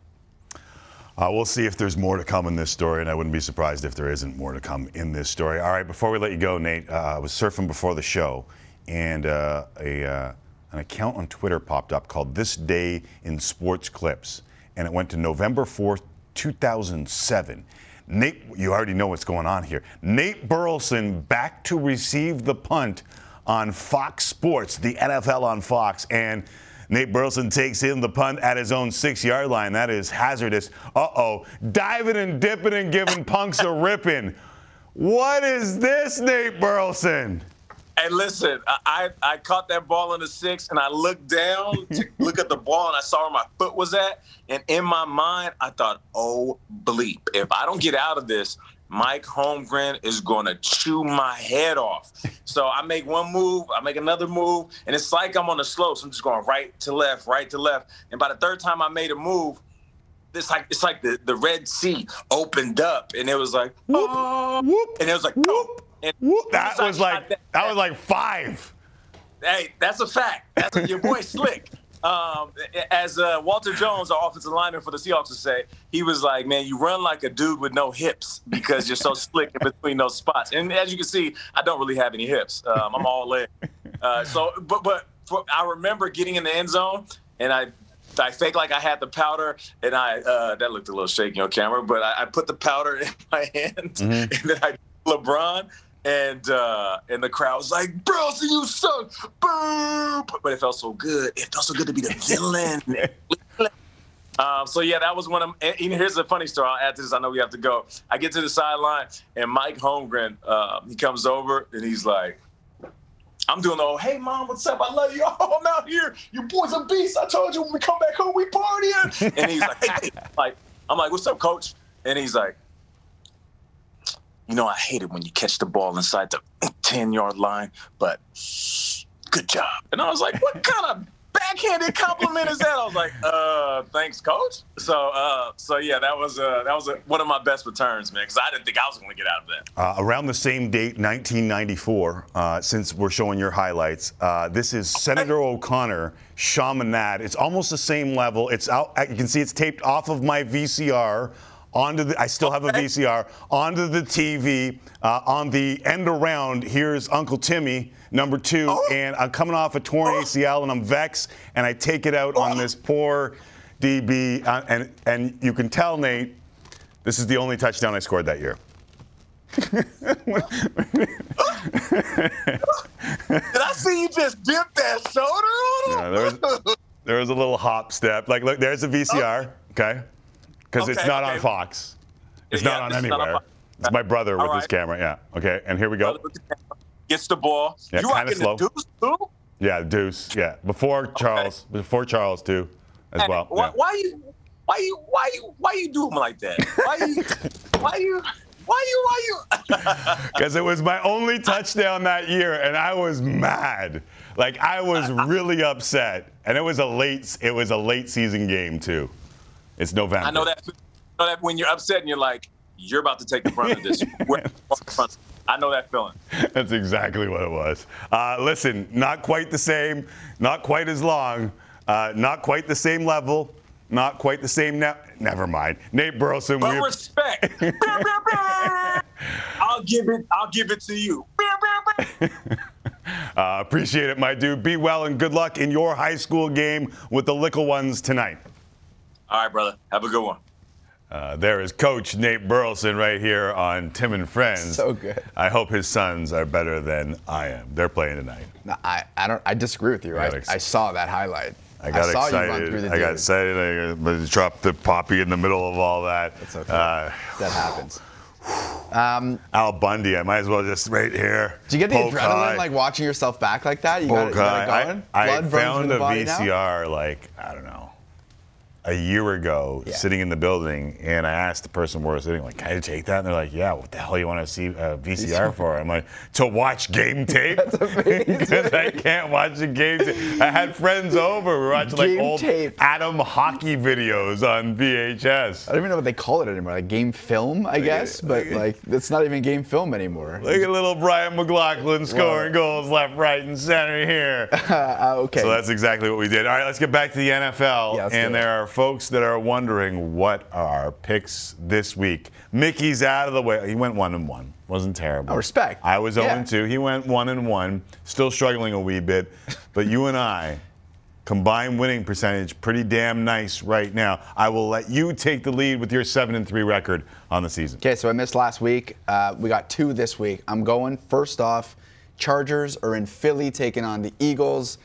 Uh, we'll see if there's more to come in this story, and I wouldn't be surprised if there isn't more to come in this story. All right, before we let you go, Nate, uh, I was surfing before the show, and uh, a, uh, an account on Twitter popped up called This Day in Sports Clips, and it went to November 4th, 2007. Nate, you already know what's going on here. Nate Burleson back to receive the punt on Fox Sports, the NFL on Fox, and Nate Burleson takes in the punt at his own six yard line. That is hazardous. Uh oh. Diving and dipping and giving punks a ripping. What is this, Nate Burleson? Hey, listen, I, I, caught that ball in the six and I looked down to look at the ball and I saw where my foot was at. And in my mind, I thought, oh, bleep. If I don't get out of this, Mike Holmgren is going to chew my head off. So I make one move, I make another move, and it's like I'm on the slopes. I'm just going right to left, right to left. And by the third time I made a move, it's like it's like the, the Red Sea opened up, and it was like, oh, and it was like, whoop. Oh. And That was like that was like five. hey, that's a fact. That's a, your boy Slick. Um, as uh, Walter Jones, our offensive lineman for the Seahawks, would say, he was like, "Man, you run like a dude with no hips because you're so slick in between those spots." And as you can see, I don't really have any hips. Um, I'm all leg. Uh, so, but but for, I remember getting in the end zone, and I I faked like I had the powder, and I uh, that looked a little shaky on camera, but I, I put the powder in my hand, Mm-hmm. and then I LeBron, and uh, and the crowd was like, "Bro, so you suck!" Boom! But it felt so good. It felt so good to be the villain. Um, so yeah, that was one of. And here's a funny story. I'll add to this. I know we have to go. I get to the sideline, and Mike Holmgren, uh, he comes over, and he's like, I'm doing the old, hey mom, what's up? I love you. Oh, I'm out here. Your boy's a beast. I told you when we come back home, we partying. And he's like, hey. like, I'm like, what's up, coach? And he's like, you know, I hate it when you catch the ball inside the 10 yard line, but good job. And I was like, what kind of backhanded compliment is that? I was like, uh, thanks, coach. So, uh, so yeah, that was uh, that was one of my best returns, man, because I didn't think I was going to get out of that. Uh, around the same date, 1994, uh, since we're showing your highlights, uh, this is Senator O'Connor, Shamanad. It's almost the same level. It's out. You can see it's taped off of my VCR. Onto the, I still have a VCR onto the TV. Uh, on the end around, here's Uncle Timmy, number two, and I'm coming off a torn ACL, and I'm vexed, and I take it out on this poor DB, uh, and and you can tell Nate, this is the only touchdown I scored that year. Did I see you just dip that shoulder on him? Yeah, there was, there was a little hop step. Like, look, there's a VCR, okay? Because it's Okay, not on. Fox. It's Yeah, not on is not anywhere. It's my brother with All his camera. Yeah. Okay. And here we go. Gets the ball. Yeah, you kinda slow. deuce too? Yeah, Deuce. Yeah. Before Charles. Before Charles too, as Hey, well. Why, Yeah. why you? Why you? Why you? Why you do him like that? Why you? why you? Why you? Why you? Because it was my only touchdown that year, and I was mad. Like I was really upset, and it was a late. It was a late season game too. It's November. I know that. I know that when you're upset and you're like, you're about to take the brunt of this. I know that feeling. That's exactly what it was. Uh, listen, not quite the same, not quite as long, uh, not quite the same level, not quite the same. Ne- Never mind. Nate Burleson. But we- respect. I'll give it. I'll give it to you. Uh, appreciate it, my dude. Be well and good luck in your high school game with the Lickle Ones tonight. All right, brother. Have a good one. Uh, there is Coach Nate Burleson right here on Tim and Friends. So good. I hope his sons are better than I am. They're playing tonight. No, I, I don't. I disagree with you. I I, ex- I saw that highlight. I got saw excited. you run through the I got excited. I dropped the poppy in the middle of all that. That's okay. Uh, that happens. Um, Al Bundy. I might as well just right here. do you get the poke adrenaline high, like watching yourself back like that? You got, it, you got it going. I, I Blood runs through found the a body now? VCR like I don't know a year ago, sitting in the building, and I asked the person where I was sitting, like, "Can I take that?" And they're like, "Yeah." What the hell you want to see a VCR for? I'm like, to watch game tape because I can't watch the game. tape. I had friends over. We were watching like old tape. Adam hockey videos on VHS. I don't even know what they call it anymore. Like game film, I guess. But like, it's not even game film anymore. Look at little Brian McLaughlin scoring goals left, right, and center here. Uh, okay. So that's exactly what we did. All right, let's get back to the NFL. Yeah, and there are folks that are wondering what are our picks this week. Mickey's out of the way. He went one and one. Wasn't terrible. Oh, respect. I was 0 Yeah. and 2. He went one and one. Still struggling a wee bit. But you and I, combined winning percentage, pretty damn nice right now. I will let you take the lead with your seven and three record on the season. Okay, so I missed last week. Uh, we got two this week. I'm going first off. Chargers are in Philly taking on the Eagles.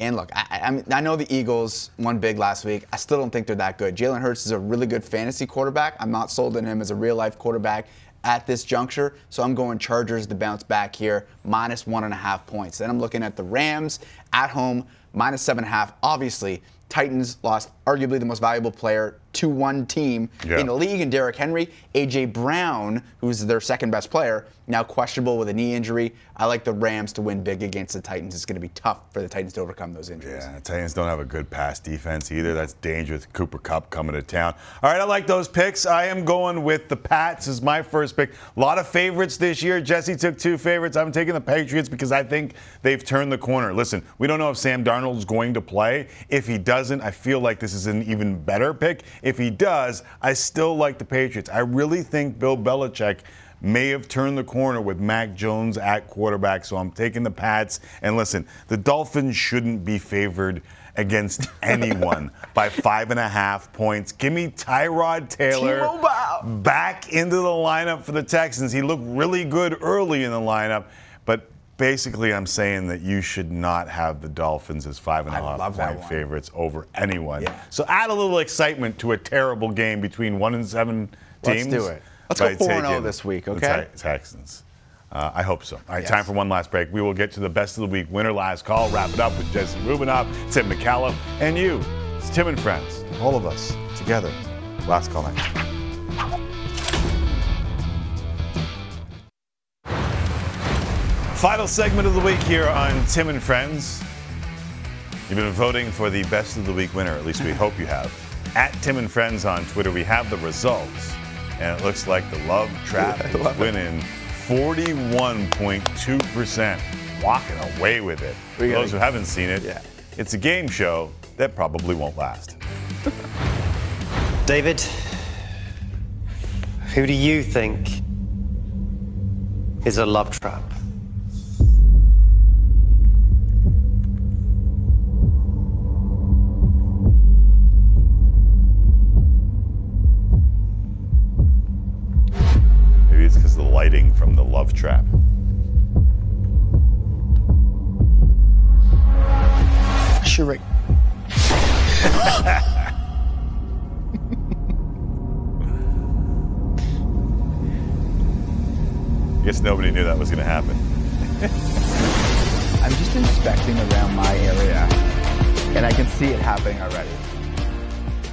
And look, I, I, mean, I know the Eagles won big last week. I still don't think they're that good. Jalen Hurts is a really good fantasy quarterback. I'm not sold on him as a real life quarterback at this juncture. So I'm going Chargers to bounce back here, minus one and a half points. Then I'm looking at the Rams at home, minus seven and a half. Obviously, Titans lost arguably the most valuable player to one team Yeah. in the league. And Derrick Henry, AJ Brown, who's their second best player, now questionable with a knee injury. I like the Rams to win big against the Titans. It's going to be tough for the Titans to overcome those injuries. Yeah, the Titans don't have a good pass defense either. That's dangerous. Cooper Kupp coming to town. All right, I like those picks. I am going with the Pats as my first pick. A lot of favorites this year. Jesse took two favorites. I'm taking the Patriots because I think they've turned the corner. Listen, we don't know if Sam Darnold's going to play. If he doesn't, I feel like this is an even better pick. If he does, I still like the Patriots. I really think Bill Belichick may have turned the corner with Mac Jones at quarterback, so I'm taking the Pats. And listen, the Dolphins shouldn't be favored against anyone by five and a half points. Give me Tyrod Taylor T-Mobile. back into the lineup for the Texans. He looked really good early in the lineup, basically I'm saying that you should not have the Dolphins as five and a half point favorites over anyone. Yeah. So add a little excitement to a terrible game between one and seven teams. Let's do it. Let's go by 4-0 this week, the okay? Ti- Texans. Uh, I hope so. All right, Yes. time for one last break. We will get to the best of the week winner last call. Wrap it up with Jesse Rubinoff, Tim Micallef, and you. It's Tim and friends. All of us together. Last call night. Final segment of the week here on Tim and Friends. You've been voting for the best of the week winner, at least we hope you have. At Tim and Friends on Twitter, we have the results, and it looks like the Love Trap is winning 41.2%, walking away with it. For We gotta- those who haven't seen it, yeah. it's a game show that probably won't last. David, who do you think is a love trap? Lighting from the Love Trap. Sheree. Guess nobody knew that was going to happen. I'm just inspecting around my area, and I can see it happening already.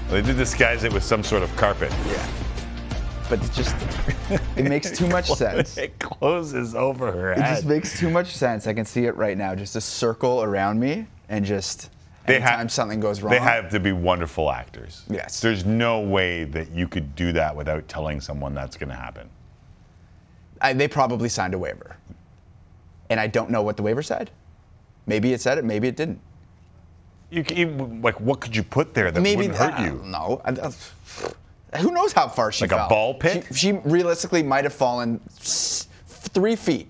They did disguise it with some sort of carpet. Yeah. But it just it makes too much sense. It closes over her It head. just makes too much sense. I can see it right now. Just a circle around me, and just They anytime have- something goes wrong. They have to be wonderful actors. Yes. There's no way that you could do that without telling someone that's going to happen. I, they probably signed a waiver, and I don't know what the waiver said. Maybe it said it. Maybe it didn't. You can, even, like, what could you put there that maybe wouldn't hurt you? don't know. I- I- who knows how far she Like a ball pit? She, she realistically might have fallen three feet.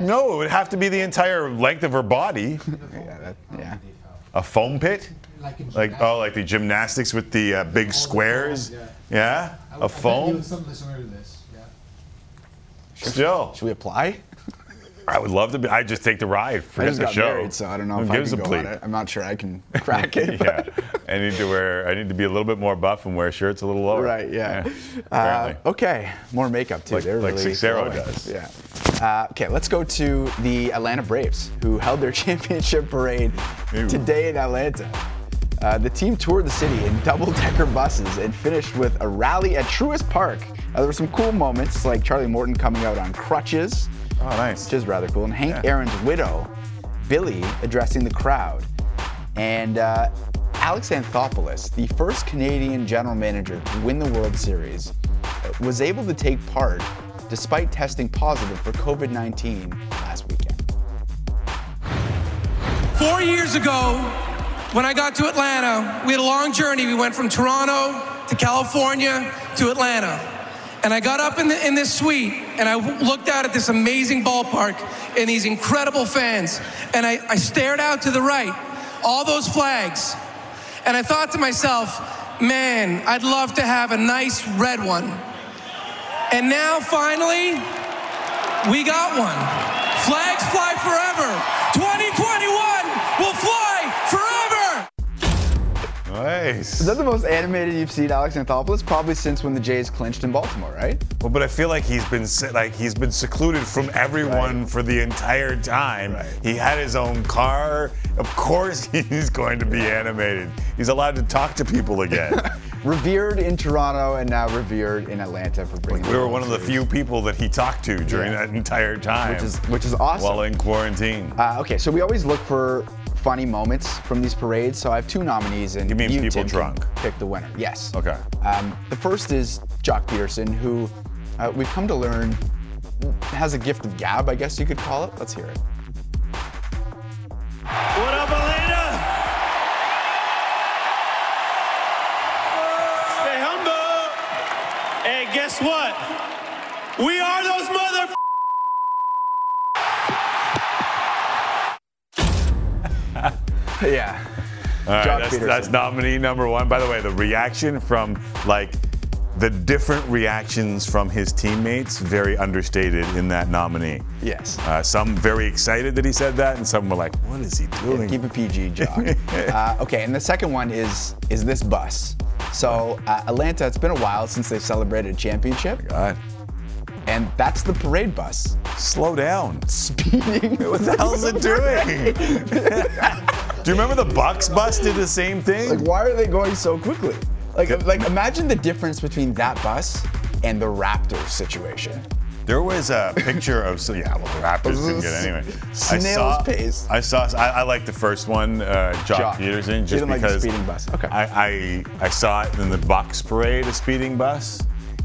No, it would have to be the entire length of her body. yeah, that, yeah. A foam pit? Like, oh, like the gymnastics with the uh, big squares? Yeah? A foam? Something similar to this. Yeah. Still. Should we apply? I would love to be. I just take the ride. I just the got show. married, so I don't know Who if I gives can a go bleep? on it. I'm not sure I can crack it. yeah, I need to wear. I need to be a little bit more buff and wear shirts a little lower. Right, yeah. Uh, apparently. okay, more makeup too. Like- They're like really Cicero glowing. does. Yeah. Uh, okay, let's go to the Atlanta Braves, who held their championship parade today in Atlanta. Uh, the team toured the city in double-decker buses and finished with a rally at Truist Park. Uh, there were some cool moments, like Charlie Morton coming out on crutches. Oh, nice. Which is rather cool. And Hank Aaron's widow, Billye, addressing the crowd. And uh, Alex Anthopoulos, the first Canadian general manager to win the World Series, was able to take part despite testing positive for COVID 19 last weekend. Four years ago, when I got to Atlanta, we had a long journey. We went from Toronto to California to Atlanta. And I got up in, the, in this suite and I looked out at this amazing ballpark and these incredible fans. And I, I stared out to the right, all those flags. And I thought to myself, man, I'd love to have a nice red one. And now finally, we got one. Flags fly forever. 2021 will fly forever. Nice. Is that the most animated you've seen Alex Anthopoulos? Probably since when the Jays clinched in Baltimore, right? Well, but I feel like he's been like he's been secluded from everyone for the entire time. He had his own car. Of course, he's going to be animated. He's allowed to talk to people again. revered in Toronto and now revered in Atlanta for bringing. We were one of the few people that he talked to during Yeah. that entire time. Which is which is awesome. While in quarantine. Uh, okay, so we always look for funny moments from these parades. So I have two nominees, and You mean people Tim, can drunk? Pick the winner. Yes. Okay. Um, the first is Joc Pederson, who uh, we've come to learn has a gift of gab, I guess you could call it. Let's hear it. What up, Elena? Stay humble. Hey, guess what? We are those mother. Yeah. All right, that's, that's nominee number one. By the way, the reaction from like the different reactions from his teammates very understated in that nominee. Yes. Uh, some very excited that he said that, and some were like, "What is he doing?" Keep it PG, Joc. uh, okay, and the second one is is this bus. So uh, Atlanta, it's been a while since they celebrated a championship. God. And that's the parade bus. Slow down. Speeding. What the hell's it doing? Do you remember the Bucks bus did the same thing? Like, why are they going so quickly? Like, like imagine the difference between that bus and the Raptors situation. There was a picture of so yeah, well the Raptors didn't get it anyway. I Snail's saw, pace. I saw. I, I like the first one, uh, Joc, Joc. Pederson, just like because bus. Okay. I, I I saw it in the Bucks parade, a speeding bus,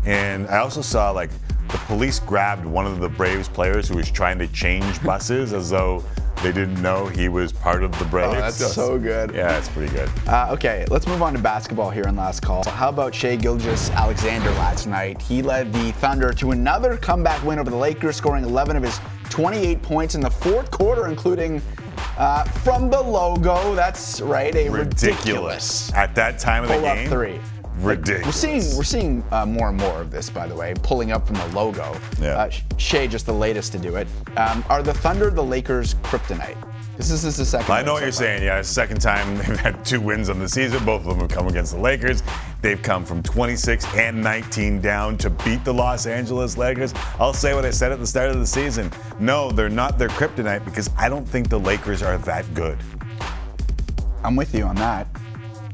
and I also saw like the police grabbed one of the Braves players who was trying to change buses as though they didn't know he was part of the Braves. Oh, that's so good. Yeah, it's pretty good. Uh, okay, let's move on to basketball here in last call. So how about Shai Gilgeous-Alexander last night? He led the Thunder to another comeback win over the Lakers, scoring 11 of his 28 points in the fourth quarter, including uh, from the logo. That's right, a ridiculous, Ridiculous. At that time of the game, three. Ridiculous. We're seeing we're seeing uh, more and more of this, by the way, pulling up from the logo. Yeah. Uh, Shai just the latest to do it. Um, are the Thunder the Lakers' kryptonite? This is, this is the second. I know what so you're far. saying. Yeah, second time they've had two wins on the season. Both of them have come against the Lakers. They've come from 26 and 19 down to beat the Los Angeles Lakers. I'll say what I said at the start of the season. No, they're not their kryptonite because I don't think the Lakers are that good. I'm with you on that.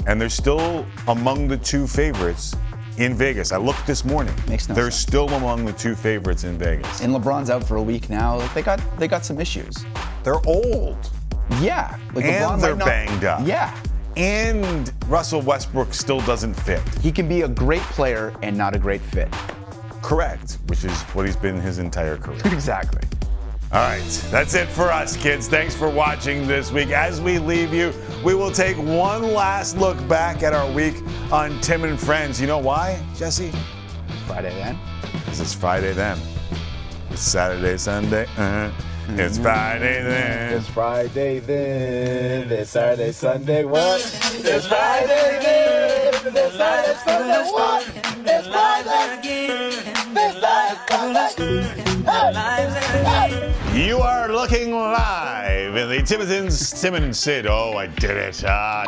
And they're still among the two favorites in Vegas. I looked this morning. Makes no they're sense. still among the two favorites in Vegas. And LeBron's out for a week now. Like, they got they got some issues. They're old. Yeah. Like and LeBron they're not- banged up. Yeah. And Russell Westbrook still doesn't fit. He can be a great player and not a great fit. Correct, which is what he's been his entire career. exactly. All right, that's it for us, kids. Thanks for watching this week. As we leave you, we will take one last look back at our week on Tim and Friends. You know why, Jesse? Friday then. Because it's Friday then. It's Saturday, Sunday. Uh, it's Friday then. It's Friday then. It's Saturday, Sunday. What? It's Friday then. It's Saturday, Sunday. What? It's Friday again. It's Friday. You are looking live in the Timmins Timmins Sid. Oh, I did it. Ah.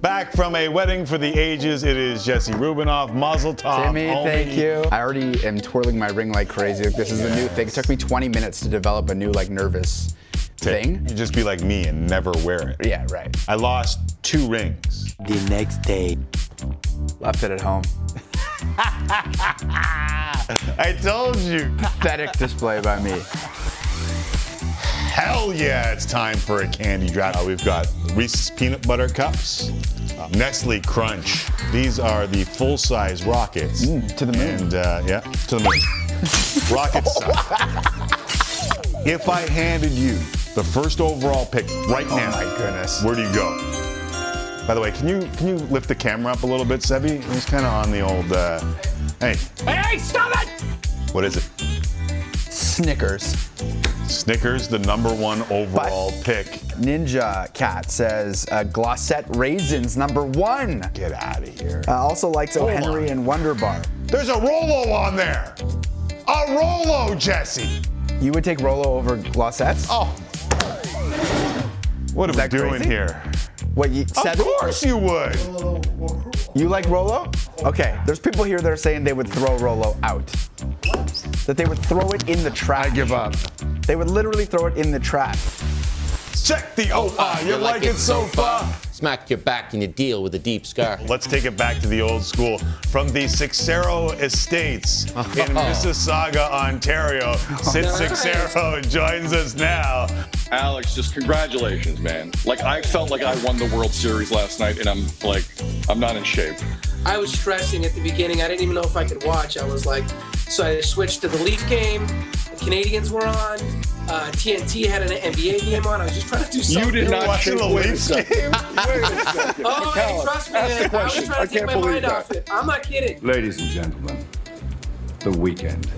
Back from a wedding for the ages, it is Jesse Rubinoff, Muzzle Top. Timmy, thank you. I already am twirling my ring like crazy. Like, this is a new thing. It took me 20 minutes to develop a new like nervous thing. You just be like me and never wear it. Yeah, right. I lost two rings. The next day, left it at home. I told you. Pathetic display by me. Hell yeah, it's time for a candy drop. Uh, we've got Reese's Peanut Butter Cups, uh, Nestle Crunch. These are the full size rockets. to the moon. And uh, yeah, to the moon. Rocket stuff. If I handed you the first overall pick right Oh now, my goodness. where do you go? By the way, can you can you lift the camera up a little bit, Sebi? He's kind of on the old. Uh, hey, Hey, stop it! what is it? Snickers. Snickers, the number one overall pick. Ninja Cat says uh, Glossette Raisins number one. Get out of here. Uh, also likes O. Henry on. and Wonder Bar. There's a Rolo on there. A Rolo, Jesse. You would take Rolo over Glossettes? Oh. What Is are we doing crazy? here? What you said. Of course you would. You like Rolo? Okay, there's people here that are saying they would throw Rolo out. That they would throw it in the trash. I give up. They would literally throw it in the trash. Check the ah, you like it so far. Smack your back and you deal with a deep scar. Let's take it back to the old school. From the Seixeiro Estates in Mississauga, Ontario, Sid Seixeiro joins us now. Alex, just congratulations, man. Like I felt like I won the World Series last night, and I'm like, I'm not in shape. I was stressing at the beginning. I didn't even know if I could watch. I was like, so I switched to the Leaf game. The Canadiens were on. Uh, TNT had an NBA game on. I was just trying to do something. You did not watching the Leafs game? Wait a second. Oh, hey, trust me, man. I was question. trying I to take my mind that. off it. I'm not kidding. Ladies and gentlemen, the weekend.